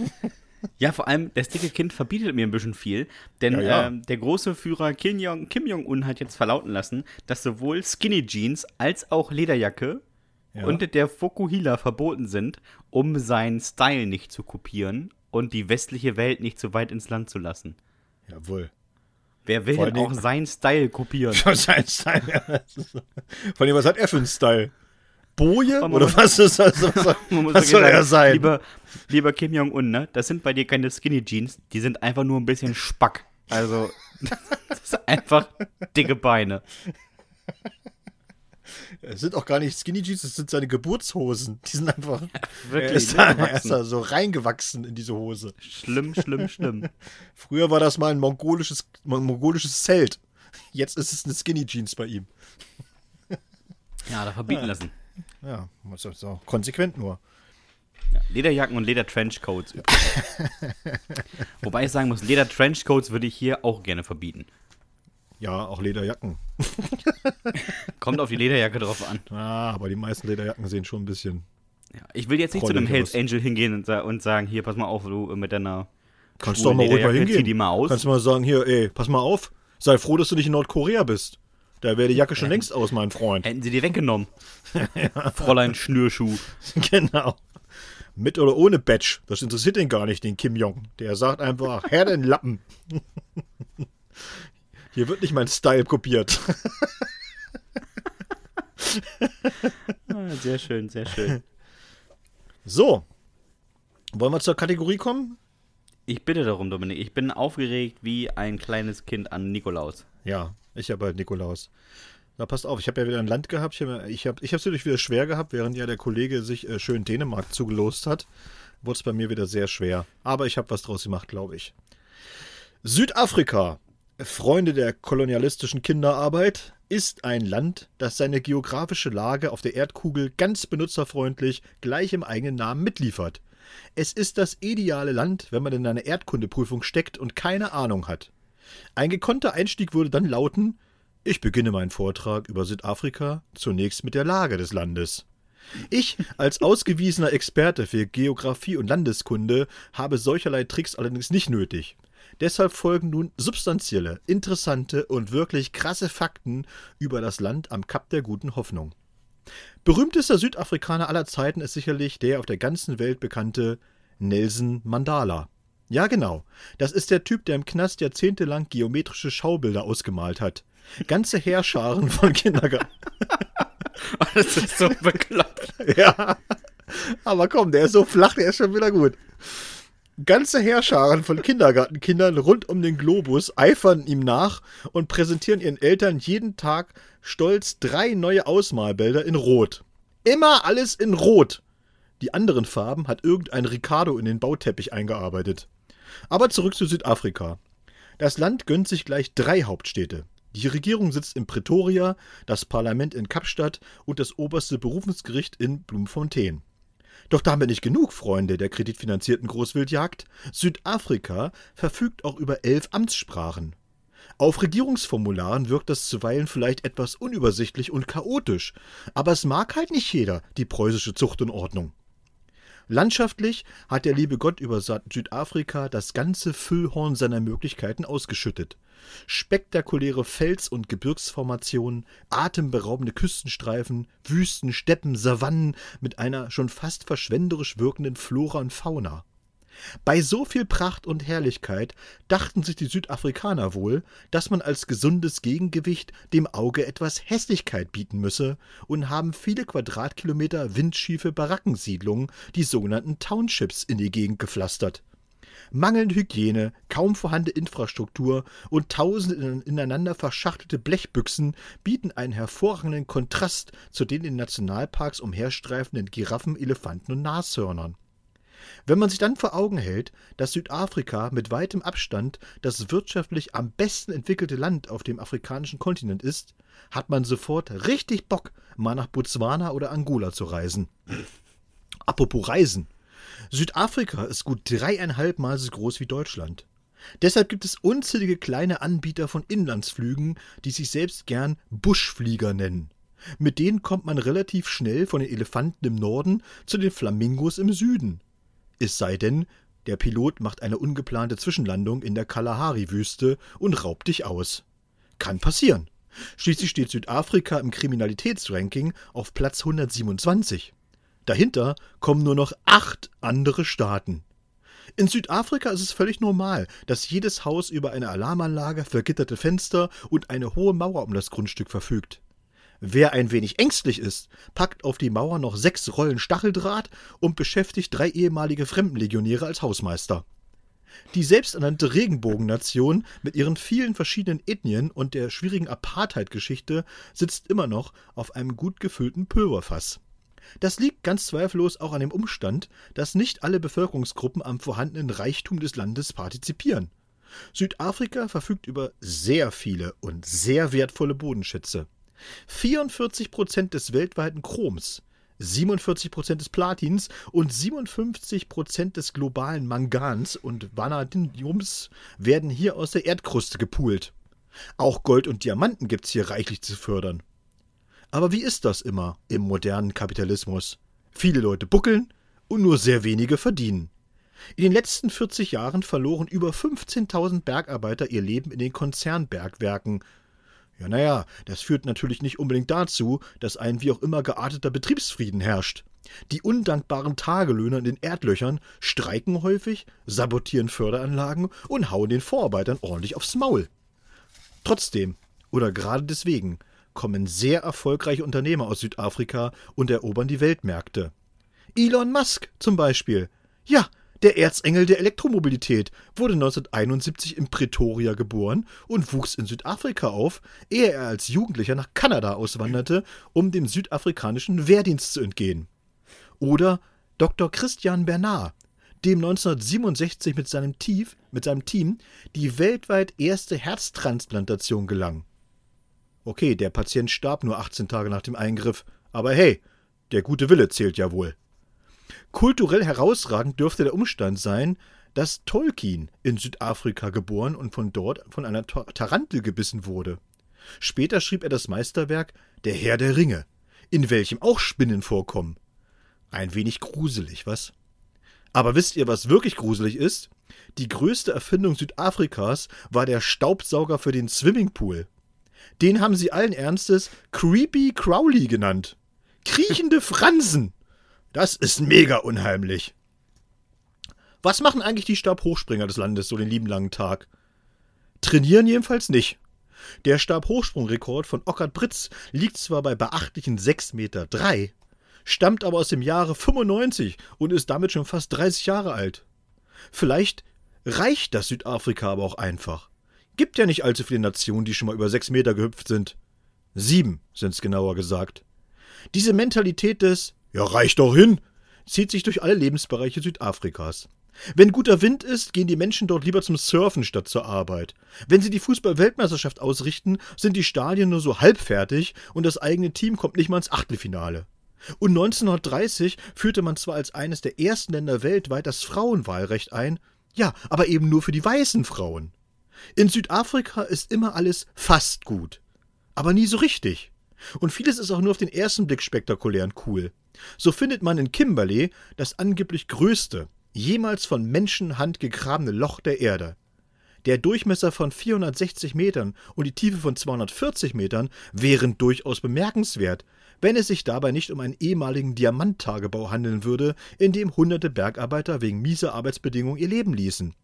A: Ja, vor allem, das dicke Kind verbietet mir ein bisschen viel, denn
B: Ja, ja.
A: Ähm, der große Führer Kim Jong- Kim Jong-un hat jetzt verlauten lassen, dass sowohl Skinny Jeans als auch Lederjacke
B: Ja.
A: und der Fokuhila verboten sind, um seinen Style nicht zu kopieren und die westliche Welt nicht so weit ins Land zu lassen.
B: Jawohl.
A: Wer will denn auch seinen Style kopieren?
B: Sein Style. ja, Vor allem, was hat er für einen Style? Boje? Oder was, ist das, was, was soll er sein?
A: Lieber, lieber Kim Jong-un, ne? Das sind bei dir keine Skinny Jeans, die sind einfach nur ein bisschen Spack. Also, das ist einfach dicke Beine.
B: Es sind auch gar nicht Skinny Jeans, es sind seine Geburtshosen. Die sind einfach. er,
A: Wirklich,
B: ist da, er ist da so reingewachsen in diese Hose.
A: Schlimm, schlimm, schlimm.
B: Früher war das mal ein mongolisches, mon- mongolisches Zelt. Jetzt ist es eine Skinny Jeans bei ihm.
A: Ja, da verbieten lassen.
B: Ja, ist so konsequent nur.
A: Ja, Lederjacken und Leder-Trenchcoats übrigens. Wobei ich sagen muss, Leder-Trenchcoats würde ich hier auch gerne verbieten.
B: Ja, auch Lederjacken.
A: Kommt auf die Lederjacke drauf an.
B: Ah, aber die meisten Lederjacken sehen schon ein bisschen.
A: Ja, ich will jetzt nicht zu einem Hells Angel hingehen und, und sagen, hier, pass mal auf, du mit deiner
B: Kannst
A: schwulen
B: doch mal ruhig mal hingehen.
A: Die mal aus.
B: Kannst du mal sagen, hier, ey, pass mal auf. Sei froh, dass du nicht in Nordkorea bist. Da wäre die Jacke schon längst aus, mein Freund.
A: Hätten sie dir weggenommen. Fräulein Schnürschuh.
B: genau. Mit oder ohne Badge. Das interessiert den gar nicht, den Kim Jong. Der sagt einfach, Herr den Lappen. Hier wird nicht mein Style kopiert.
A: Ah, sehr schön, sehr schön.
B: So. Wollen wir zur Kategorie kommen?
A: Ich bitte darum, Dominik. Ich bin aufgeregt wie ein kleines Kind an Nikolaus.
B: Ja, ich habe halt Nikolaus. Na, passt auf, ich habe ja wieder ein Land gehabt. Ich habe ich hab, ich es natürlich wieder schwer gehabt, während ja der Kollege sich äh, schön Dänemark zugelost hat. Wurde es bei mir wieder sehr schwer. Aber ich habe was draus gemacht, glaube ich. Südafrika, Freunde der kolonialistischen Kinderarbeit, ist ein Land, das seine geografische Lage auf der Erdkugel ganz benutzerfreundlich gleich im eigenen Namen mitliefert. Es ist das ideale Land, wenn man in einer Erdkundeprüfung steckt und keine Ahnung hat. Ein gekonnter Einstieg würde dann lauten: Ich beginne meinen Vortrag über Südafrika zunächst mit der Lage des Landes. Ich, als ausgewiesener Experte für Geographie und Landeskunde, habe solcherlei Tricks allerdings nicht nötig. Deshalb folgen nun substanzielle, interessante und wirklich krasse Fakten über das Land am Kap der guten Hoffnung. Berühmtester Südafrikaner aller Zeiten ist sicherlich der auf der ganzen Welt bekannte Nelson Mandela. Ja, genau. Das ist der Typ, der im Knast jahrzehntelang geometrische Schaubilder ausgemalt hat. Ganze Heerscharen von Kindergarten.
A: Das ist so bekloppt.
B: ja. Aber komm, der ist so flach, der ist schon wieder gut. Ganze Heerscharen von Kindergartenkindern rund um den Globus eifern ihm nach und präsentieren ihren Eltern jeden Tag stolz drei neue Ausmalbilder in Rot. Immer alles in Rot. Die anderen Farben hat irgendein Ricardo in den Bauteppich eingearbeitet. Aber zurück zu Südafrika. Das Land gönnt sich gleich drei Hauptstädte. Die Regierung sitzt in Pretoria, das Parlament in Kapstadt und das oberste Berufungsgericht in Bloemfontein. Doch damit nicht genug, Freunde der kreditfinanzierten Großwildjagd. Südafrika verfügt auch über elf Amtssprachen. Auf Regierungsformularen wirkt das zuweilen vielleicht etwas unübersichtlich und chaotisch, aber es mag halt nicht jeder, die preußische Zucht und Ordnung. Landschaftlich hat der liebe Gott über Südafrika das ganze Füllhorn seiner Möglichkeiten ausgeschüttet. Spektakuläre Fels- und Gebirgsformationen, atemberaubende Küstenstreifen, Wüsten, Steppen, Savannen mit einer schon fast verschwenderisch wirkenden Flora und Fauna. Bei so viel Pracht und Herrlichkeit dachten sich die Südafrikaner wohl, dass man als gesundes Gegengewicht dem Auge etwas Hässlichkeit bieten müsse und haben viele Quadratkilometer windschiefe Barackensiedlungen, die sogenannten Townships, in die Gegend gepflastert. Mangelnde Hygiene, kaum vorhandene Infrastruktur und tausende ineinander verschachtelte Blechbüchsen bieten einen hervorragenden Kontrast zu den in Nationalparks umherstreifenden Giraffen, Elefanten und Nashörnern. Wenn man sich dann vor Augen hält, dass Südafrika mit weitem Abstand das wirtschaftlich am besten entwickelte Land auf dem afrikanischen Kontinent ist, hat man sofort richtig Bock, mal nach Botswana oder Angola zu reisen. Apropos Reisen. Südafrika ist gut dreieinhalb Mal so groß wie Deutschland. Deshalb gibt es unzählige kleine Anbieter von Inlandsflügen, die sich selbst gern Buschflieger nennen. Mit denen kommt man relativ schnell von den Elefanten im Norden zu den Flamingos im Süden. Es sei denn, der Pilot macht eine ungeplante Zwischenlandung in der Kalahari-Wüste und raubt dich aus. Kann passieren. Schließlich steht Südafrika im Kriminalitätsranking auf Platz 127. Dahinter kommen nur noch acht andere Staaten. In Südafrika ist es völlig normal, dass jedes Haus über eine Alarmanlage, vergitterte Fenster und eine hohe Mauer um das Grundstück verfügt. Wer ein wenig ängstlich ist, packt auf die Mauer noch sechs Rollen Stacheldraht und beschäftigt drei ehemalige Fremdenlegionäre als Hausmeister. Die selbsternannte Regenbogennation mit ihren vielen verschiedenen Ethnien und der schwierigen Apartheid-Geschichte sitzt immer noch auf einem gut gefüllten Pulverfass. Das liegt ganz zweifellos auch an dem Umstand, dass nicht alle Bevölkerungsgruppen am vorhandenen Reichtum des Landes partizipieren. Südafrika verfügt über sehr viele und sehr wertvolle Bodenschätze. 44 Prozent des weltweiten Chroms, 47 Prozent des Platins und 57 Prozent des globalen Mangans und Vanadiums werden hier aus der Erdkruste gepoolt. Auch Gold und Diamanten gibt's hier reichlich zu fördern. Aber wie ist das immer im modernen Kapitalismus? Viele Leute buckeln und nur sehr wenige verdienen. In den letzten 40 Jahren verloren über 15.000 Bergarbeiter ihr Leben in den Konzernbergwerken, ja, naja, das führt natürlich nicht unbedingt dazu, dass ein wie auch immer gearteter Betriebsfrieden herrscht. Die undankbaren Tagelöhner in den Erdlöchern streiken häufig, sabotieren Förderanlagen und hauen den Vorarbeitern ordentlich aufs Maul. Trotzdem, oder gerade deswegen, kommen sehr erfolgreiche Unternehmer aus Südafrika und erobern die Weltmärkte. Elon Musk zum Beispiel. Ja, der Erzengel der Elektromobilität wurde 1971 in Pretoria geboren und wuchs in Südafrika auf, ehe er als Jugendlicher nach Kanada auswanderte, um dem südafrikanischen Wehrdienst zu entgehen. Oder Dr. Christian Bernard, dem 1967 mit seinem, Tief, mit seinem Team die weltweit erste Herztransplantation gelang. Okay, der Patient starb nur 18 Tage nach dem Eingriff, aber hey, der gute Wille zählt ja wohl. Kulturell herausragend dürfte der Umstand sein, dass Tolkien in Südafrika geboren und von dort von einer Tarantel gebissen wurde. Später schrieb er das Meisterwerk Der Herr der Ringe, in welchem auch Spinnen vorkommen. Ein wenig gruselig, was? Aber wisst ihr, was wirklich gruselig ist? Die größte Erfindung Südafrikas war der Staubsauger für den Swimmingpool. Den haben sie allen Ernstes Creepy Crowley genannt. Kriechende Fransen! Das ist mega unheimlich. Was machen eigentlich die Stabhochspringer des Landes so den lieben langen Tag? Trainieren jedenfalls nicht. Der Stabhochsprungrekord von Ockert Britz liegt zwar bei beachtlichen 6,3 Meter, stammt aber aus dem Jahre 95 und ist damit schon fast 30 Jahre alt. Vielleicht reicht das Südafrika aber auch einfach. Gibt ja nicht allzu viele Nationen, die schon mal über 6 Meter gehüpft sind. Sieben sind es genauer gesagt. Diese Mentalität des ja, reicht doch hin, zieht sich durch alle Lebensbereiche Südafrikas. Wenn guter Wind ist, gehen die Menschen dort lieber zum Surfen statt zur Arbeit. Wenn sie die Fußball-Weltmeisterschaft ausrichten, sind die Stadien nur so halbfertig und das eigene Team kommt nicht mal ins Achtelfinale. Und 1930 führte man zwar als eines der ersten Länder weltweit das Frauenwahlrecht ein, ja, aber eben nur für die weißen Frauen. In Südafrika ist immer alles fast gut. Aber nie so richtig. Und vieles ist auch nur auf den ersten Blick spektakulär und cool. So findet man in Kimberley das angeblich größte, jemals von Menschenhand gegrabene Loch der Erde. Der Durchmesser von 460 Metern und die Tiefe von 240 Metern wären durchaus bemerkenswert, wenn es sich dabei nicht um einen ehemaligen Diamanttagebau handeln würde, in dem hunderte Bergarbeiter wegen mieser Arbeitsbedingungen ihr Leben ließen.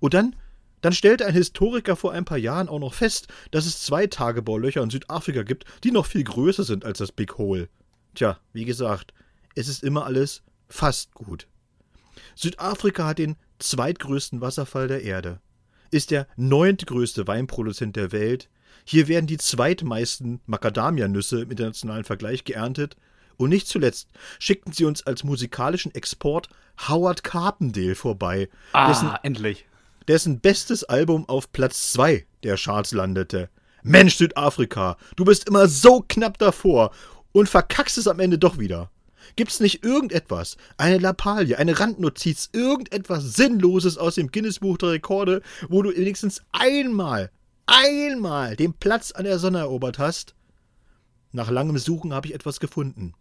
B: Und dann, dann stellte ein Historiker vor ein paar Jahren auch noch fest, dass es zwei Tagebaulöcher in Südafrika gibt, die noch viel größer sind als das Big Hole. Tja, wie gesagt, es ist immer alles fast gut. Südafrika hat den zweitgrößten Wasserfall der Erde, ist der neuntgrößte Weinproduzent der Welt, hier werden die zweitmeisten Macadamia-Nüsse im internationalen Vergleich geerntet und nicht zuletzt schickten sie uns als musikalischen Export Howard Carpendale vorbei,
A: Ah,
B: dessen,
A: endlich.
B: Dessen bestes Album auf Platz 2 der Charts landete. Mensch, Südafrika, du bist immer so knapp davor und verkackst es am Ende doch wieder. Gibt's nicht irgendetwas, eine Lappalie, eine Randnotiz, irgendetwas Sinnloses aus dem Guinness-Buch der Rekorde, wo du wenigstens einmal, einmal den Platz an der Sonne erobert hast? Nach langem Suchen habe ich etwas gefunden.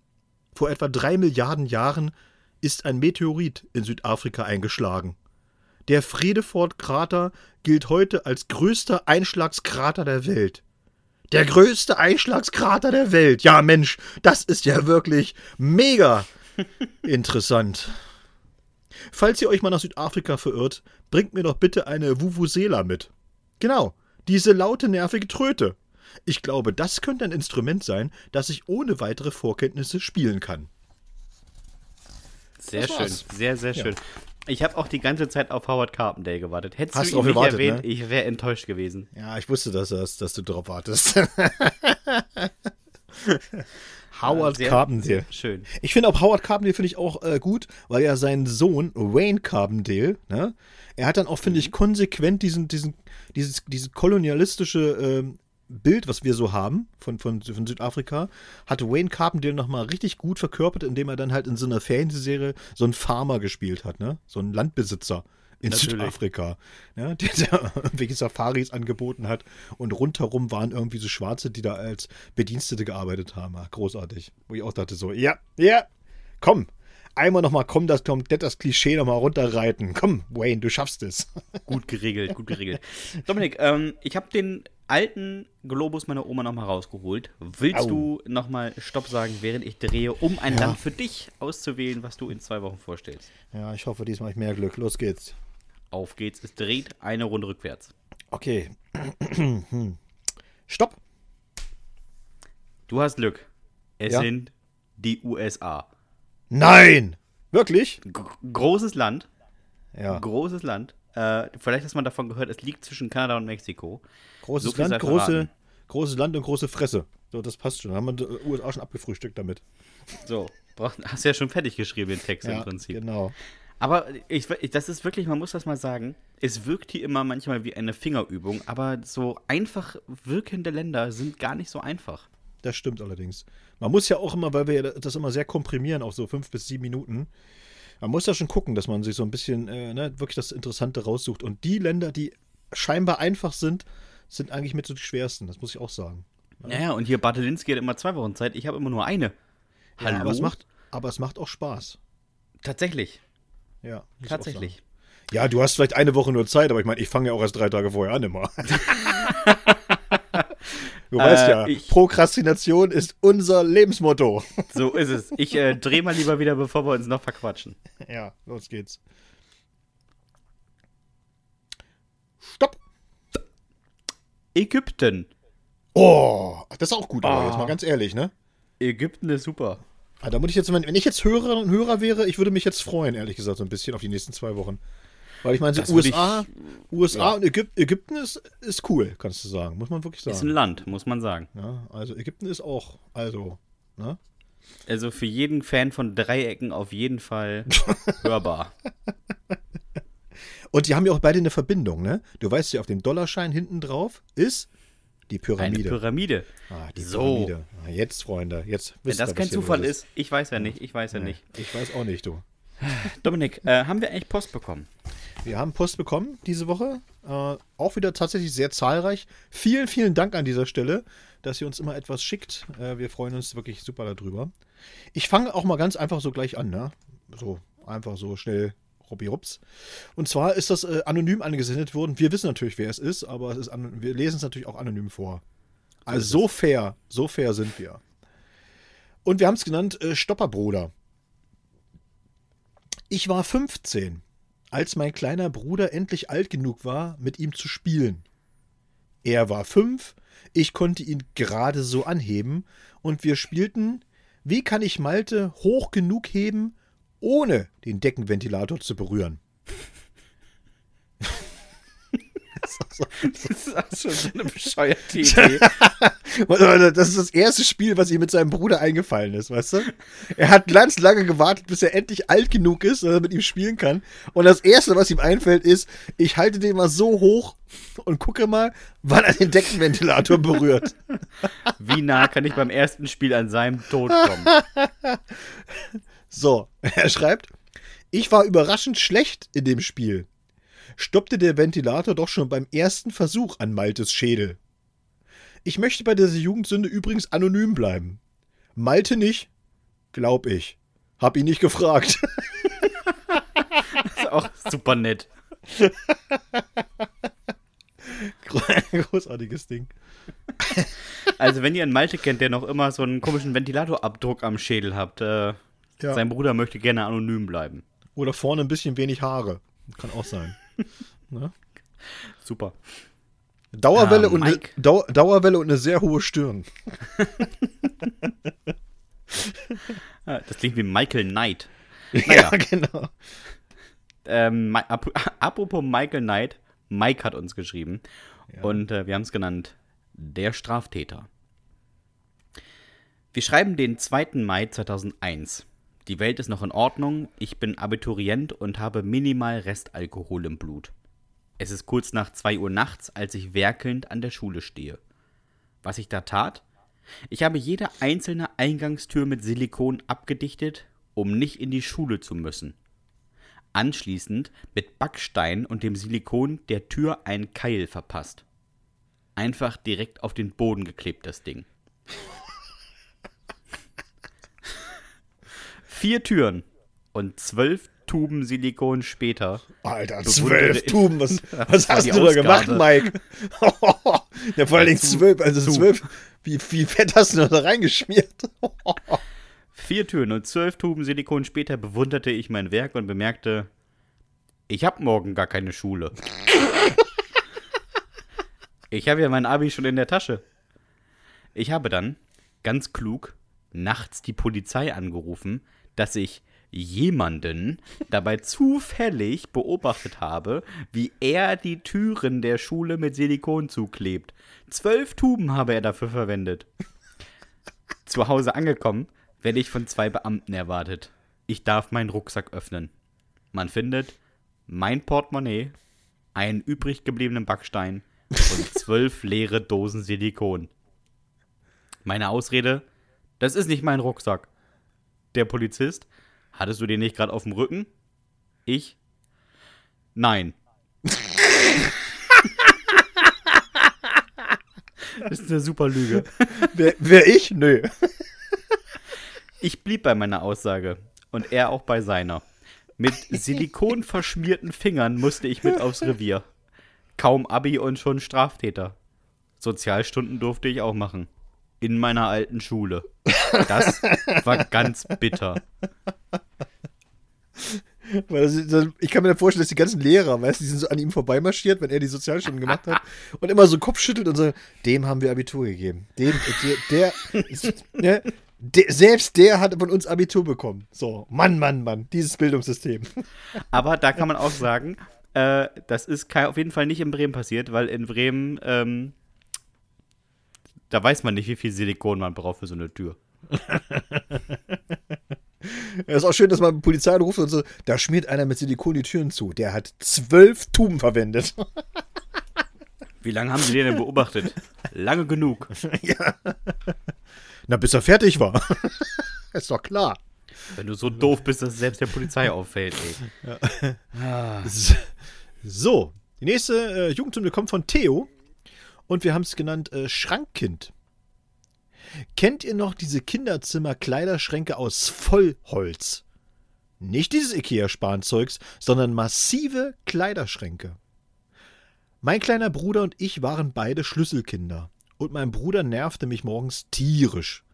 B: Vor etwa drei Milliarden Jahren ist ein Meteorit in Südafrika eingeschlagen. Der Fredefort-Krater gilt heute als größter Einschlagskrater der Welt. Der größte Einschlagskrater der Welt. Ja, Mensch, das ist ja wirklich mega interessant. Falls ihr euch mal nach Südafrika verirrt, bringt mir doch bitte eine Vuvuzela mit. Genau, diese laute, nervige Tröte. Ich glaube, das könnte ein Instrument sein, das ich ohne weitere Vorkenntnisse spielen kann.
A: Sehr schön, sehr, sehr
B: Ja.
A: Ich habe auch die ganze Zeit auf Howard Carpendale gewartet. Hättest
B: Hast
A: du ihn nicht
B: gewartet,
A: erwähnt,
B: ne?
A: ich wäre enttäuscht gewesen.
B: Ja, ich wusste, dass, dass, dass du drauf wartest. Howard
A: Sehr-
B: Carpendale.
A: Schön.
B: Ich finde auch Howard Carpendale finde ich auch äh, gut, weil ja sein Sohn Wayne Carpendale, ne, er hat dann auch finde ich konsequent diesen diesen dieses dieses kolonialistische ähm, Bild, was wir so haben von, von, von Südafrika, hat Wayne Carpendale nochmal richtig gut verkörpert, indem er dann halt in so einer Fernsehserie so einen Farmer gespielt hat, ne? So einen Landbesitzer in
A: Natürlich.
B: Südafrika, ne? der, der irgendwelche Safaris angeboten hat und rundherum waren irgendwie so Schwarze, die da als Bedienstete gearbeitet haben. Ach, großartig. Wo ich auch dachte so, ja, ja, komm, einmal nochmal, komm, das komplett das Klischee nochmal runterreiten. Komm, Wayne, du schaffst es.
A: Gut geregelt, gut geregelt. Dominik, ähm, ich habe den alten Globus meiner Oma nochmal rausgeholt. Willst
B: Au.
A: du nochmal Stopp sagen, während ich drehe, um ein
B: Ja.
A: Land für dich auszuwählen, was du in zwei Wochen vorstellst?
B: Ja, ich hoffe, diesmal habe ich mehr Glück. Los geht's.
A: Auf geht's, es dreht eine Runde rückwärts.
B: Okay. Stopp.
A: Du hast Glück. Es
B: Ja.
A: sind die USA.
B: Nein! Wirklich?
A: G großes Land,
B: Ja.
A: großes Land. Äh, vielleicht hast man davon gehört, es liegt zwischen Kanada und Mexiko.
B: Großes
A: so
B: Land, große, großes Land und große Fresse. So, das passt schon. Da haben wir die USA schon abgefrühstückt damit.
A: So, hast ja schon fertig geschrieben, den Text im Prinzip.
B: genau.
A: Aber ich, das ist wirklich, man muss das mal sagen, es wirkt hier immer manchmal wie eine Fingerübung, aber so einfach wirkende Länder sind gar nicht so einfach.
B: Das stimmt allerdings. Man muss ja auch immer, weil wir ja das immer sehr komprimieren auf so fünf bis sieben Minuten, man muss ja schon gucken, dass man sich so ein bisschen äh, ne, wirklich das Interessante raussucht. Und die Länder, die scheinbar einfach sind, sind eigentlich mit so die schwersten. Das muss ich auch sagen.
A: Naja, und hier Bartelinski hat immer zwei Wochen Zeit, ich habe immer nur eine. Hallo?
B: Ja, aber, es macht, aber es macht auch Spaß.
A: Tatsächlich,
B: Ja,
A: tatsächlich.
B: Ja, du hast vielleicht eine Woche nur Zeit, aber ich meine, ich fange ja auch erst drei Tage vorher an immer. du weißt
A: Äh,
B: ja,
A: ich-
B: Prokrastination ist unser Lebensmotto.
A: So ist es. Ich äh, drehe mal lieber wieder, bevor wir uns noch verquatschen.
B: ja, los geht's. Stopp!
A: Ägypten.
B: Oh, das ist auch gut, aber
A: Ah.
B: jetzt mal ganz ehrlich, ne?
A: Ägypten ist super.
B: Ah, Da muss ich jetzt, wenn wenn ich jetzt Hörer und Hörer wäre, ich würde mich jetzt freuen, ehrlich gesagt, so ein bisschen auf die nächsten zwei Wochen. Weil ich meine, so
A: Das würde
B: USA, USA
A: ja.
B: und Ägyp Ägypten ist, ist cool, kannst du sagen. Muss man wirklich
A: Ist ein
B: sagen.
A: Land, muss man sagen.
B: Ja, also Ägypten ist auch, also, ne?
A: Also für jeden Fan von Dreiecken auf jeden Fall hörbar.
B: Und die haben ja auch beide eine Verbindung, ne? Du weißt ja, auf dem Dollarschein hinten drauf ist die
A: Eine
B: Pyramide.
A: Pyramide.
B: ah, die
A: So.
B: Pyramide. Ah, jetzt, Freunde, jetzt
A: Wenn
B: wisst ihr,
A: das
B: was
A: kein Zufall
B: los
A: ist, ich weiß ja nicht, ich weiß ja
B: Nee,
A: nicht.
B: Ich weiß auch nicht, du.
A: Dominik, äh, haben wir eigentlich Post bekommen?
B: Wir haben Post bekommen diese Woche. Äh, auch wieder tatsächlich sehr zahlreich. Vielen, vielen Dank an dieser Stelle, dass ihr uns immer etwas schickt. Äh, wir freuen uns wirklich super darüber. Ich fange auch mal ganz einfach so gleich an, ne? So, einfach so schnell Robby Rups. Und zwar ist das äh, anonym angesendet worden. Wir wissen natürlich, wer es ist, aber es ist wir lesen es natürlich auch anonym vor. Also so fair, so fair sind wir. Und wir haben es genannt äh, Stopperbruder. Ich war 15, als mein kleiner Bruder endlich alt genug war, mit ihm zu spielen. Er war fünf, ich konnte ihn gerade so anheben und wir spielten, wie kann ich Malte hoch genug heben, ohne den Deckenventilator zu berühren.
A: Das ist auch schon so eine bescheuerte Idee.
B: das ist das erste Spiel, was ihm mit seinem Bruder eingefallen ist, weißt du? Er hat ganz lange gewartet, bis er endlich alt genug ist, dass er mit ihm spielen kann. Und das erste, was ihm einfällt, ist, ich halte den mal so hoch und gucke mal, wann er den Deckenventilator berührt.
A: Wie nah kann ich beim ersten Spiel an seinem Tod kommen?
B: So, er schreibt, ich war überraschend schlecht in dem Spiel. Stoppte der Ventilator doch schon beim ersten Versuch an Maltes Schädel. Ich möchte bei dieser Jugendsünde übrigens anonym bleiben. Malte nicht? Glaub ich. Hab ihn nicht gefragt.
A: das ist auch super nett.
B: Großartiges Ding.
A: Also, wenn ihr einen Malte kennt, der noch immer so einen komischen Ventilatorabdruck am Schädel habt, äh, ja. Sein Bruder möchte gerne anonym bleiben.
B: Oder vorne ein bisschen wenig Haare. Kann auch sein. ne?
A: Super.
B: Dauerwelle, uh, und eine, Dau Dauerwelle und eine sehr hohe Stirn.
A: das klingt wie Michael Knight.
B: Naja. Ja, genau.
A: Ähm, ap apropos Michael Knight, Mike hat uns geschrieben. Ja. Und äh, wir haben es genannt, der Straftäter. Wir schreiben den 2. Mai 2001. Die Welt ist noch in Ordnung, ich bin Abiturient und habe minimal Restalkohol im Blut. Es ist kurz nach 2 Uhr nachts, als ich werkelnd an der Schule stehe. Was ich da tat? Ich habe jede einzelne Eingangstür mit Silikon abgedichtet, um nicht in die Schule zu müssen. Anschließend mit Backstein und dem Silikon der Tür einen Keil verpasst. Einfach direkt auf den Boden geklebt, das Ding. Vier Türen und zwölf Tuben Silikon später.
B: Alter, zwölf Tuben, was, was hast du da gemacht, Mike? ja, vor allen Dingen zwölf, also zwölf, wie, wie fett hast du da reingeschmiert?
A: Vier Türen und zwölf Tuben Silikon später bewunderte ich mein Werk und bemerkte, ich habe morgen gar keine Schule. ich habe ja mein Abi schon in der Tasche. Ich habe dann, ganz klug, nachts die Polizei angerufen, dass ich jemanden dabei zufällig beobachtet habe, wie er die Türen der Schule mit Silikon zuklebt. Zwölf Tuben habe er dafür verwendet. Zu Hause angekommen, werde ich von zwei Beamten erwartet. Ich darf meinen Rucksack öffnen. Man findet mein Portemonnaie, einen übrig gebliebenen Backstein und zwölf leere Dosen Silikon. Meine Ausrede, das ist nicht mein Rucksack der Polizist, hattest du den nicht gerade auf dem Rücken? Ich? Nein. das ist eine super Lüge.
B: Wer, wer ich? Nö.
A: Ich blieb bei meiner Aussage und er auch bei seiner. Mit Silikon verschmierten Fingern musste ich mit aufs Revier. Kaum Abi und schon Straftäter. Sozialstunden durfte ich auch machen in meiner alten Schule. Das war ganz bitter.
B: Ich kann mir vorstellen, dass die ganzen Lehrer, weißt du, die sind so an ihm vorbeimarschiert, wenn er die Sozialstunden gemacht hat und immer so Kopf schüttelt und so, dem haben wir Abitur gegeben. Dem, der, der, der, der, selbst der hat von uns Abitur bekommen. So, Mann, Mann, Mann, dieses Bildungssystem.
A: Aber da kann man auch sagen, äh, das ist auf jeden Fall nicht in Bremen passiert, weil in Bremen ähm, da weiß man nicht, wie viel Silikon man braucht für so eine Tür.
B: Es ist auch schön, dass man Polizei ruft und so, da schmiert einer mit Silikon die Türen zu. Der hat zwölf Tuben verwendet.
A: Wie lange haben Sie den denn beobachtet? Lange genug. Ja.
B: Na, bis er fertig war. ist doch klar.
A: Wenn du so doof bist, dass es selbst der Polizei auffällt, ey.
B: Ja. Ah. So, Die nächste äh, Jugendsünde kommt von Theo und wir haben es genannt äh, Schrankkind. Kennt ihr noch diese Kinderzimmer-Kleiderschränke aus Vollholz? Nicht dieses Ikea-Spanzeugs, sondern massive Kleiderschränke. Mein kleiner Bruder und ich waren beide Schlüsselkinder. Und mein Bruder nervte mich morgens tierisch.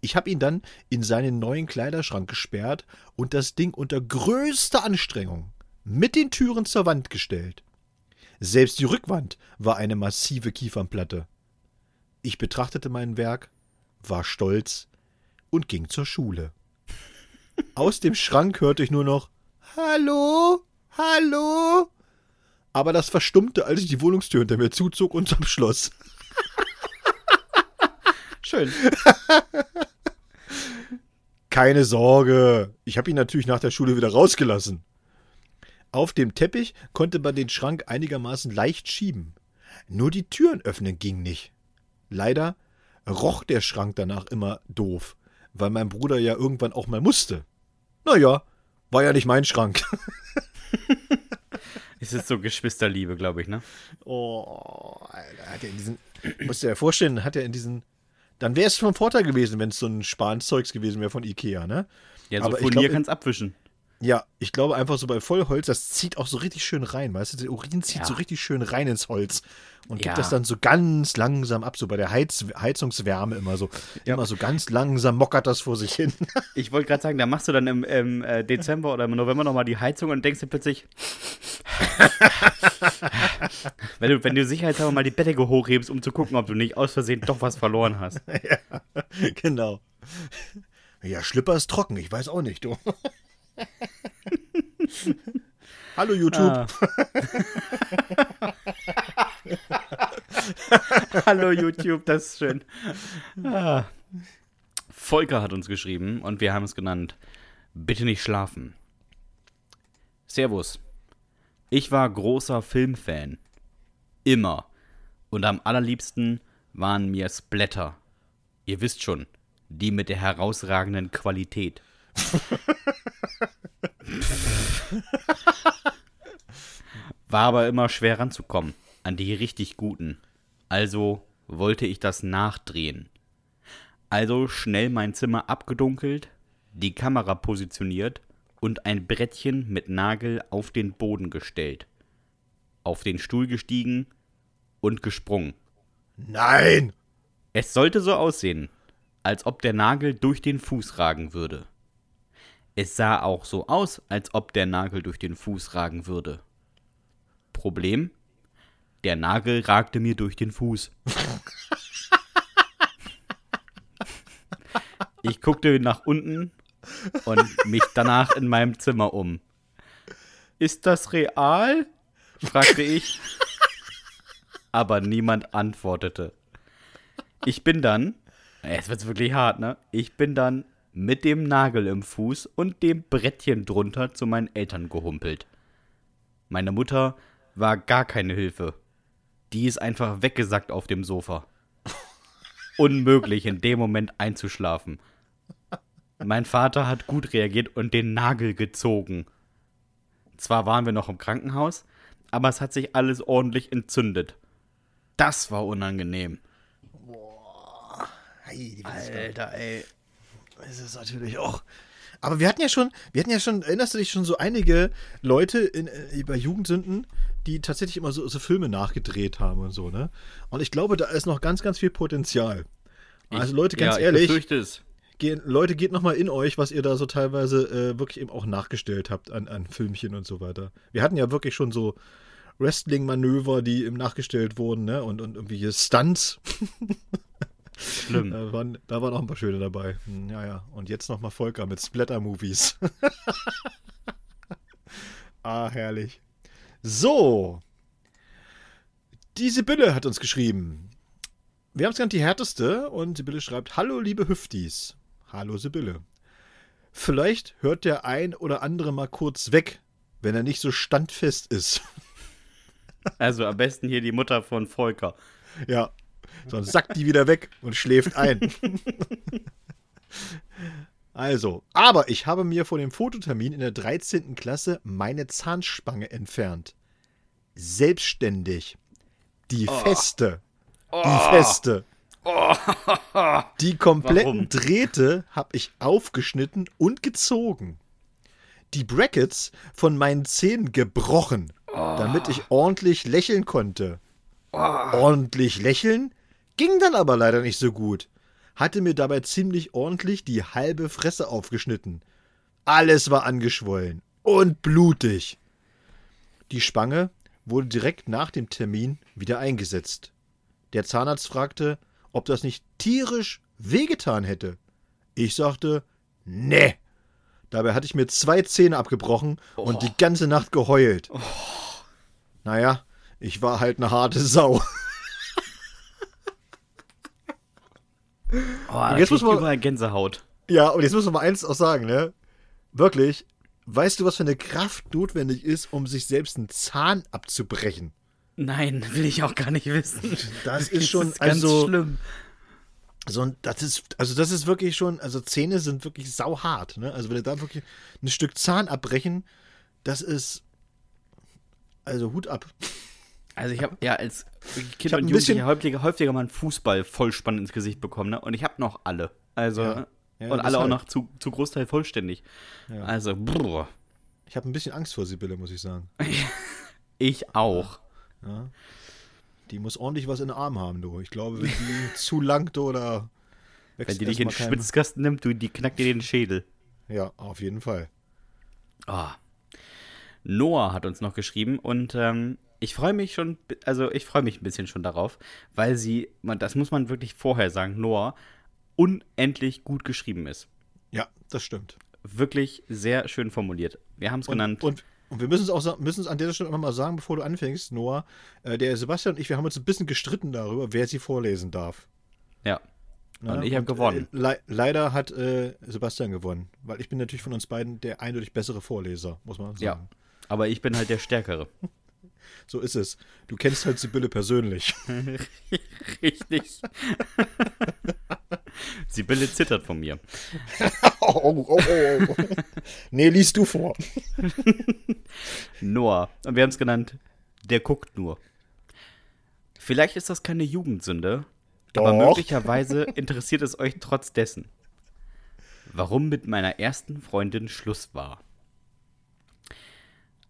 B: Ich habe ihn dann in seinen neuen Kleiderschrank gesperrt und das Ding unter größter Anstrengung mit den Türen zur Wand gestellt. Selbst die Rückwand war eine massive Kiefernplatte. Ich betrachtete mein Werk, war stolz und ging zur Schule. Aus dem Schrank hörte ich nur noch Hallo? Hallo? Aber das verstummte, als ich die Wohnungstür hinter mir zuzog und abschloss.
A: Schön.
B: Keine Sorge, ich habe ihn natürlich nach der Schule wieder rausgelassen. Auf dem Teppich konnte man den Schrank einigermaßen leicht schieben. Nur die Türen öffnen ging nicht. Leider roch der Schrank danach immer doof, weil mein Bruder ja irgendwann auch mal musste. Naja, war ja nicht mein Schrank.
A: Es ist so Geschwisterliebe, glaube ich, ne?
B: Oh, Alter, hat er in diesen, musst du dir ja vorstellen, hat er in diesen, dann wäre es von Vorteil gewesen, wenn es so ein Spanzeugs gewesen wäre von Ikea, ne?
A: Ja, so
B: Aber
A: Furnier
B: glaub,
A: kannst abwischen.
B: Ja, ich glaube einfach so bei Vollholz, das zieht auch so richtig schön rein, weißt du? Der Urin zieht
A: Ja.
B: so richtig schön rein ins Holz und gibt
A: Ja.
B: das dann so ganz langsam ab, so bei der Heiz Heizungswärme immer so.
A: Ja.
B: Immer so ganz langsam mockert das vor sich hin.
A: Ich wollte gerade sagen, da machst du dann im, im äh, Dezember oder im November nochmal die Heizung und denkst dir plötzlich. wenn, du, wenn du sicherheitshalber mal die Bettdecke hochhebst, um zu gucken, ob du nicht aus Versehen doch was verloren hast.
B: genau. Ja, Schlipper ist trocken, ich weiß auch nicht, du. Hallo YouTube.
A: Ah. Hallo YouTube, das ist schön. Ah. Volker hat uns geschrieben und wir haben es genannt. Bitte nicht schlafen. Servus. Ich war großer Filmfan. Immer. Und am allerliebsten waren mir Splatter. Ihr wisst schon, die mit der herausragenden Qualität. War aber immer schwer ranzukommen an die richtig guten. Also wollte ich das nachdrehen. Also schnell mein Zimmer abgedunkelt, die Kamera positioniert und ein Brettchen mit Nagel auf den Boden gestellt. Auf den Stuhl gestiegen und gesprungen.
B: Nein!
A: Es sollte so aussehen, als ob der Nagel durch den Fuß ragen würde. Es sah auch so aus, als ob der Nagel durch den Fuß ragen würde. Problem? Der Nagel ragte mir durch den Fuß. Ich guckte nach unten und mich danach in meinem Zimmer um. Ist das real? fragte ich. Aber niemand antwortete. Ich bin dann, es wird wirklich hart, ne? Ich bin dann mit dem Nagel im Fuß und dem Brettchen drunter zu meinen Eltern gehumpelt. Meine Mutter war gar keine Hilfe. Die ist einfach weggesackt auf dem Sofa. Unmöglich, in dem Moment einzuschlafen. Mein Vater hat gut reagiert und den Nagel gezogen. Zwar waren wir noch im Krankenhaus, aber es hat sich alles ordentlich entzündet. Das war unangenehm.
B: Hey,
A: Alter, ey.
B: Ist natürlich auch. Aber wir hatten ja schon, wir hatten ja schon, erinnerst du dich schon so einige Leute in, äh, bei Jugendsünden, die tatsächlich immer so, so Filme nachgedreht haben und so, ne? Und ich glaube, da ist noch ganz, ganz viel Potenzial. Also Leute, ganz
A: ja,
B: ehrlich,
A: Ich befürchte es.
B: gehen, Leute, geht noch mal in euch, was ihr da so teilweise äh, wirklich eben auch nachgestellt habt an, an Filmchen und so weiter. Wir hatten ja wirklich schon so Wrestling-Manöver, die eben nachgestellt wurden, ne? Und, und irgendwie hier Stunts.
A: Schlimm.
B: Da waren, da waren auch ein paar schöne dabei. Hm, Ja, ja. Und jetzt nochmal Volker mit Splatter-Movies. ah, herrlich. So. Die Sibylle hat uns geschrieben. Wir haben es genannt die härteste und Sibylle schreibt: Hallo, liebe Hüftis. Hallo, Sibylle. Vielleicht hört der ein oder andere mal kurz weg, wenn er nicht so standfest ist.
A: Also am besten hier die Mutter von Volker.
B: Ja. Sonst sackt die wieder weg und schläft ein. Also, aber ich habe mir vor dem Fototermin in der 13. Klasse meine Zahnspange entfernt. selbstständig. Die feste. Die feste. Die kompletten
A: Warum?
B: Drähte habe ich aufgeschnitten und gezogen. Die Brackets von meinen Zähnen gebrochen, damit ich ordentlich lächeln konnte. Ordentlich lächeln? Ging dann aber leider nicht so gut. Hatte mir dabei ziemlich ordentlich die halbe Fresse aufgeschnitten. Alles war angeschwollen und blutig. Die Spange wurde direkt nach dem Termin wieder eingesetzt. Der Zahnarzt fragte, ob das nicht tierisch wehgetan hätte. Ich sagte, ne. Dabei hatte ich mir zwei Zähne abgebrochen und die ganze Nacht geheult. Naja, ich war halt eine harte Sau.
A: Oh, da
B: jetzt muss man-
A: überall Gänsehaut.
B: Ja, und jetzt muss man mal eins auch sagen, ne? Wirklich, weißt du, was für eine Kraft notwendig ist, um sich selbst einen Zahn abzubrechen?
A: Nein, will ich auch gar nicht wissen.
B: Das ist schon,
A: ist ganz
B: also,
A: schlimm.
B: so ein, das ist, also das ist wirklich schon, also Zähne sind wirklich sauhart, ne? Also wenn du da wirklich ein Stück Zahn abbrechen, das ist, also Hut ab.
A: Also ich habe ja als Kind und Jugendlicher häufiger, häufiger mal einen Fußball vollspann ins Gesicht bekommen, ne? Und ich habe noch alle. Also
B: Ja. Ja,
A: und alle auch
B: deshalb.
A: noch zu, zu Großteil vollständig.
B: Ja.
A: Also brr,
B: Ich habe ein bisschen Angst vor Sibylle, muss ich sagen.
A: ich auch.
B: Ja. Die muss ordentlich was in den Arm haben, du. Ich glaube, wenn die zu langt oder
A: Wenn die dich in den Schwitzkasten nimmt, du, die knackt dir den Schädel.
B: Ja, auf jeden Fall.
A: Ah. Noah hat uns noch geschrieben und ähm, ich freue mich schon, also ich freue mich ein bisschen schon darauf, weil sie, man, das muss man wirklich vorher sagen, Noah unendlich gut geschrieben ist.
B: Ja, das stimmt.
A: Wirklich sehr schön formuliert. Wir haben es genannt.
B: und, und wir müssen es auch müssen es an dieser Stelle immer mal sagen, bevor du anfängst, Noah. Äh, der Sebastian und ich, wir haben uns ein bisschen gestritten darüber, wer sie vorlesen darf.
A: ja.
B: Ne?
A: Und ich hab gewonnen.
B: Äh, le leider hat äh, Sebastian gewonnen, weil ich bin natürlich von uns beiden der eindeutig bessere Vorleser, muss man sagen.
A: Ja. Aber ich bin halt der Stärkere.
B: So ist es. Du kennst halt Sibylle persönlich.
A: Richtig. Sibylle zittert von mir.
B: oh, oh, oh, nee, liest du vor.
A: Noah. Und wir haben es genannt, der guckt nur. Vielleicht ist das keine Jugendsünde, aber
B: Doch.
A: möglicherweise interessiert es euch trotz dessen. Warum mit meiner ersten Freundin Schluss war.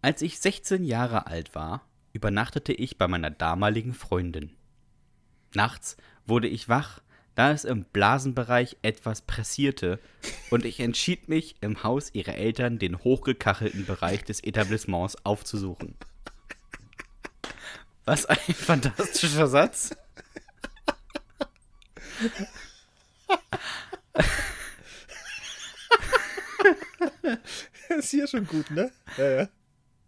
A: Als ich 16 Jahre alt war, übernachtete ich bei meiner damaligen Freundin. Nachts wurde ich wach, da es im Blasenbereich etwas pressierte und ich entschied mich, im Haus ihrer Eltern den hochgekachelten Bereich des Etablissements aufzusuchen. Was ein fantastischer Satz.
B: ist hier schon gut, ne? Ja, ja.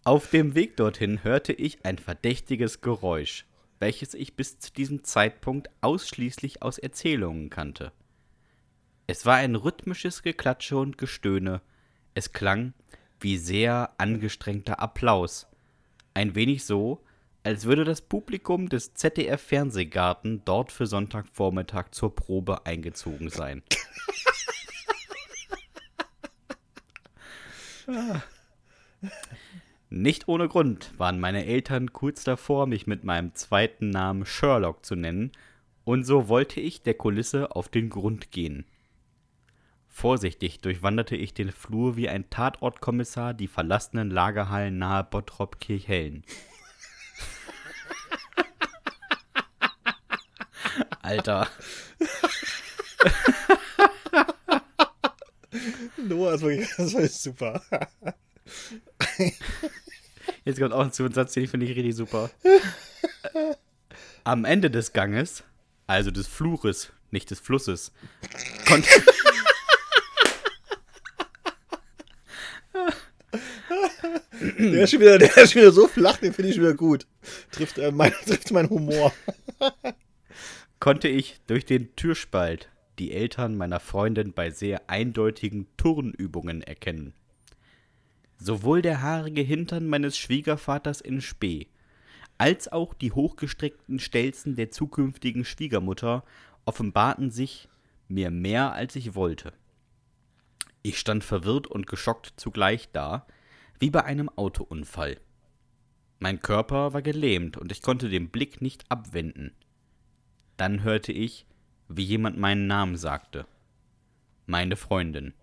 A: Auf dem Weg dorthin hörte ich ein verdächtiges Geräusch, welches ich bis zu diesem Zeitpunkt ausschließlich aus Erzählungen kannte. Es war ein rhythmisches Geklatsche und Gestöhne. Es klang wie sehr angestrengter Applaus. Ein wenig so, als würde das Publikum des ZDF Fernsehgarten dort für Sonntagvormittag zur Probe eingezogen sein. Nicht ohne Grund waren meine Eltern kurz davor, mich mit meinem zweiten Namen Sherlock zu nennen, und so wollte ich der Kulisse auf den Grund gehen. Vorsichtig durchwanderte ich den Flur wie ein Tatortkommissar die verlassenen Lagerhallen nahe Bottrop-Kirchhellen. Alter,
B: Noah, das war, das war super.
A: jetzt kommt auch einem Satz, den finde ich richtig super. Am Ende des Ganges, also des Flures, nicht des Flusses, konnte,
B: Der ist schon wieder, der ist schon wieder so flach, den finde ich schon wieder gut. Trifft, äh, mein, trifft meinen Humor.
A: konnte ich durch den Türspalt die Eltern meiner Freundin bei sehr eindeutigen Turnübungen erkennen. Sowohl der haarige Hintern meines Schwiegervaters in Spee, als auch die hochgestreckten Stelzen der zukünftigen Schwiegermutter offenbarten sich mir mehr, als ich wollte. Ich stand verwirrt und geschockt zugleich da, wie bei einem Autounfall. Mein Körper war gelähmt und ich konnte den Blick nicht abwenden. Dann hörte ich, wie jemand meinen Namen sagte. Meine Freundin.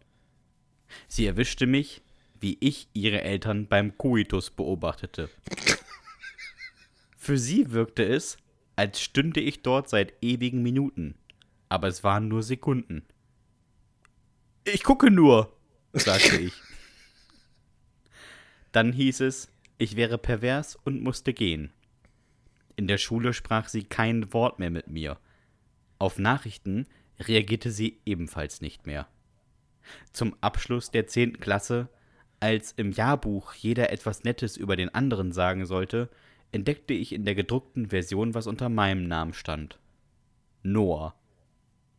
A: Sie erwischte mich, wie ich ihre Eltern beim Coitus beobachtete. Für sie wirkte es, als stünde ich dort seit ewigen Minuten, aber es waren nur Sekunden. Ich gucke nur, sagte ich. Dann hieß es, ich wäre pervers und musste gehen. In der Schule sprach sie kein Wort mehr mit mir. Auf Nachrichten reagierte sie ebenfalls nicht mehr. Zum Abschluss der zehnten Klasse, als im Jahrbuch jeder etwas Nettes über den anderen sagen sollte, entdeckte ich in der gedruckten Version, was unter meinem Namen stand. Noah.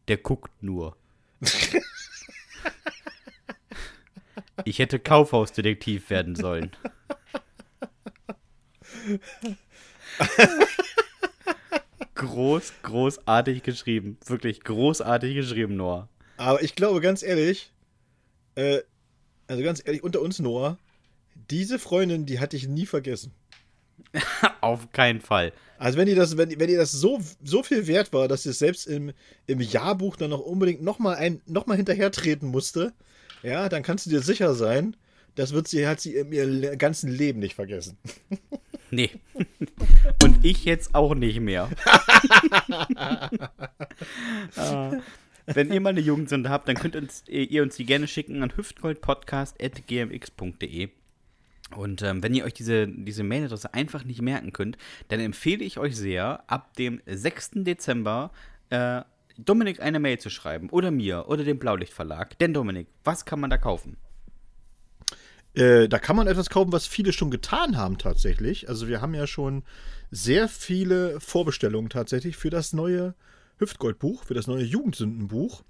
A: Der guckt nur. ich hätte Kaufhausdetektiv werden sollen. Groß, großartig geschrieben. Wirklich großartig geschrieben, Noah.
B: Aber ich glaube, ganz ehrlich, äh, also ganz ehrlich, unter uns, Noah, diese Freundin, die hatte ich nie vergessen.
A: Auf keinen Fall.
B: Also wenn ihr das, wenn, wenn ihr das so, so viel wert war, dass ihr selbst im, im Jahrbuch dann noch unbedingt nochmal ein, noch mal hinterher treten musste, ja, dann kannst du dir sicher sein, das wird sie, hat sie in ihrem ganzen Leben nicht vergessen.
A: Nee. Und ich jetzt auch nicht mehr. äh, wenn ihr mal eine Jugendsünde habt, dann könnt uns, ihr uns die gerne schicken an hüftgoldpodcast.gmx.de. Und ähm, wenn ihr euch diese, diese Mailadresse einfach nicht merken könnt, dann empfehle ich euch sehr, ab dem 6. Dezember äh, Dominik eine Mail zu schreiben. Oder mir, oder dem Blaulichtverlag. Denn Dominik, was kann man da kaufen?
B: Äh, da kann man etwas kaufen, was viele schon getan haben tatsächlich. Also wir haben ja schon sehr viele Vorbestellungen tatsächlich für das neue Hüftgoldbuch, für das neue Jugendsündenbuch.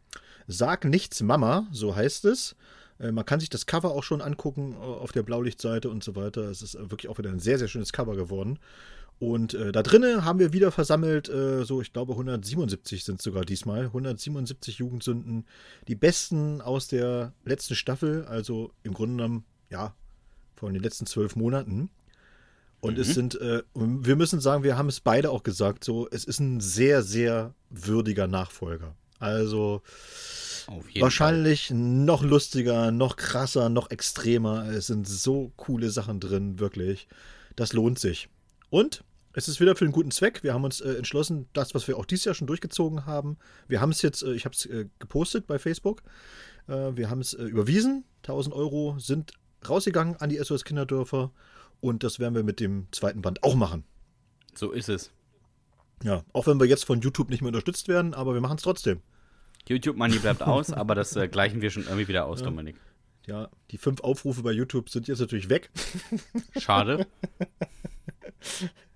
B: Sag nichts Mama, so heißt es. Äh, man kann sich das Cover auch schon angucken äh, auf der Blaulichtseite und so weiter. Es ist wirklich auch wieder ein sehr, sehr schönes Cover geworden. Und äh, da drinnen haben wir wieder versammelt, äh, so ich glaube 177 sind sogar diesmal, 177 Jugendsünden, die besten aus der letzten Staffel, also im Grunde genommen ja, von den letzten zwölf Monaten. Und mhm. es sind, äh, wir müssen sagen, wir haben es beide auch gesagt, so, es ist ein sehr, sehr würdiger Nachfolger. Also wahrscheinlich Fall. noch lustiger, noch krasser, noch extremer. Es sind so coole Sachen drin, wirklich. Das lohnt sich. Und es ist wieder für einen guten Zweck. Wir haben uns äh, entschlossen, das, was wir auch dieses Jahr schon durchgezogen haben. Wir haben es jetzt, äh, ich habe es äh, gepostet bei Facebook. Äh, wir haben es äh, überwiesen. 1000 Euro sind rausgegangen an die SOS Kinderdörfer und das werden wir mit dem zweiten Band auch machen.
A: So ist es.
B: Ja, auch wenn wir jetzt von YouTube nicht mehr unterstützt werden, aber wir machen es trotzdem.
A: YouTube Money bleibt aus, aber das äh, gleichen wir schon irgendwie wieder aus,
B: ja.
A: Dominik.
B: Ja, die fünf Aufrufe bei YouTube sind jetzt natürlich weg.
A: Schade.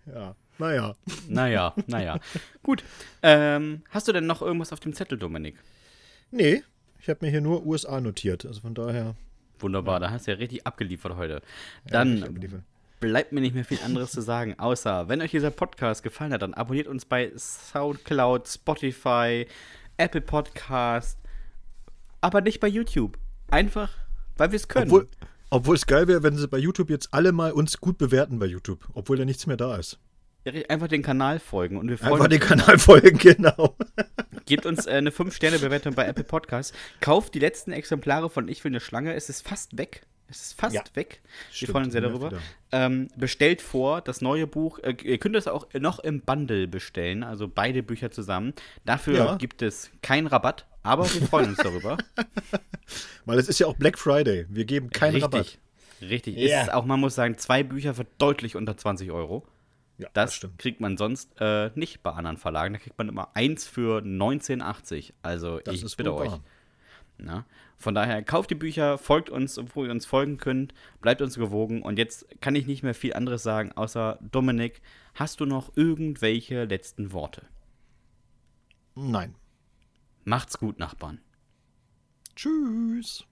B: ja, naja.
A: Naja, naja. Gut. Ähm, hast du denn noch irgendwas auf dem Zettel, Dominik?
B: Nee, ich habe mir hier nur USA notiert. Also von daher.
A: Wunderbar, da hast du ja richtig abgeliefert heute. Dann ja, bleibt mir nicht mehr viel anderes zu sagen, außer wenn euch dieser Podcast gefallen hat, dann abonniert uns bei Soundcloud, Spotify, Apple Podcast, aber nicht bei YouTube. Einfach, weil wir es können.
B: Obwohl, obwohl es geil wäre, wenn sie bei YouTube jetzt alle mal uns gut bewerten bei YouTube, obwohl da nichts mehr da ist.
A: Einfach den Kanal folgen und wir freuen
B: Einfach den Kanal folgen, genau.
A: Gebt uns äh, eine 5-Sterne-Bewertung bei Apple Podcasts. Kauft die letzten Exemplare von Ich will eine Schlange. Es ist fast weg. Es ist fast ja, weg. Wir freuen uns sehr darüber. Ähm, bestellt vor das neue Buch. Äh, ihr könnt es auch noch im Bundle bestellen, also beide Bücher zusammen. Dafür ja. gibt es keinen Rabatt, aber wir freuen uns darüber.
B: Weil es ist ja auch Black Friday. Wir geben keinen
A: Richtig.
B: Rabatt.
A: Richtig. Yeah. Ist auch, man muss sagen, zwei Bücher für deutlich unter 20 Euro. Ja, das, das kriegt man sonst äh, nicht bei anderen Verlagen. Da kriegt man immer eins für 19,80. Also das ich bitte euch. Na? Von daher kauft die Bücher, folgt uns, wo ihr uns folgen könnt, bleibt uns gewogen. Und jetzt kann ich nicht mehr viel anderes sagen, außer Dominik, hast du noch irgendwelche letzten Worte?
B: Nein.
A: Macht's gut, Nachbarn.
B: Tschüss.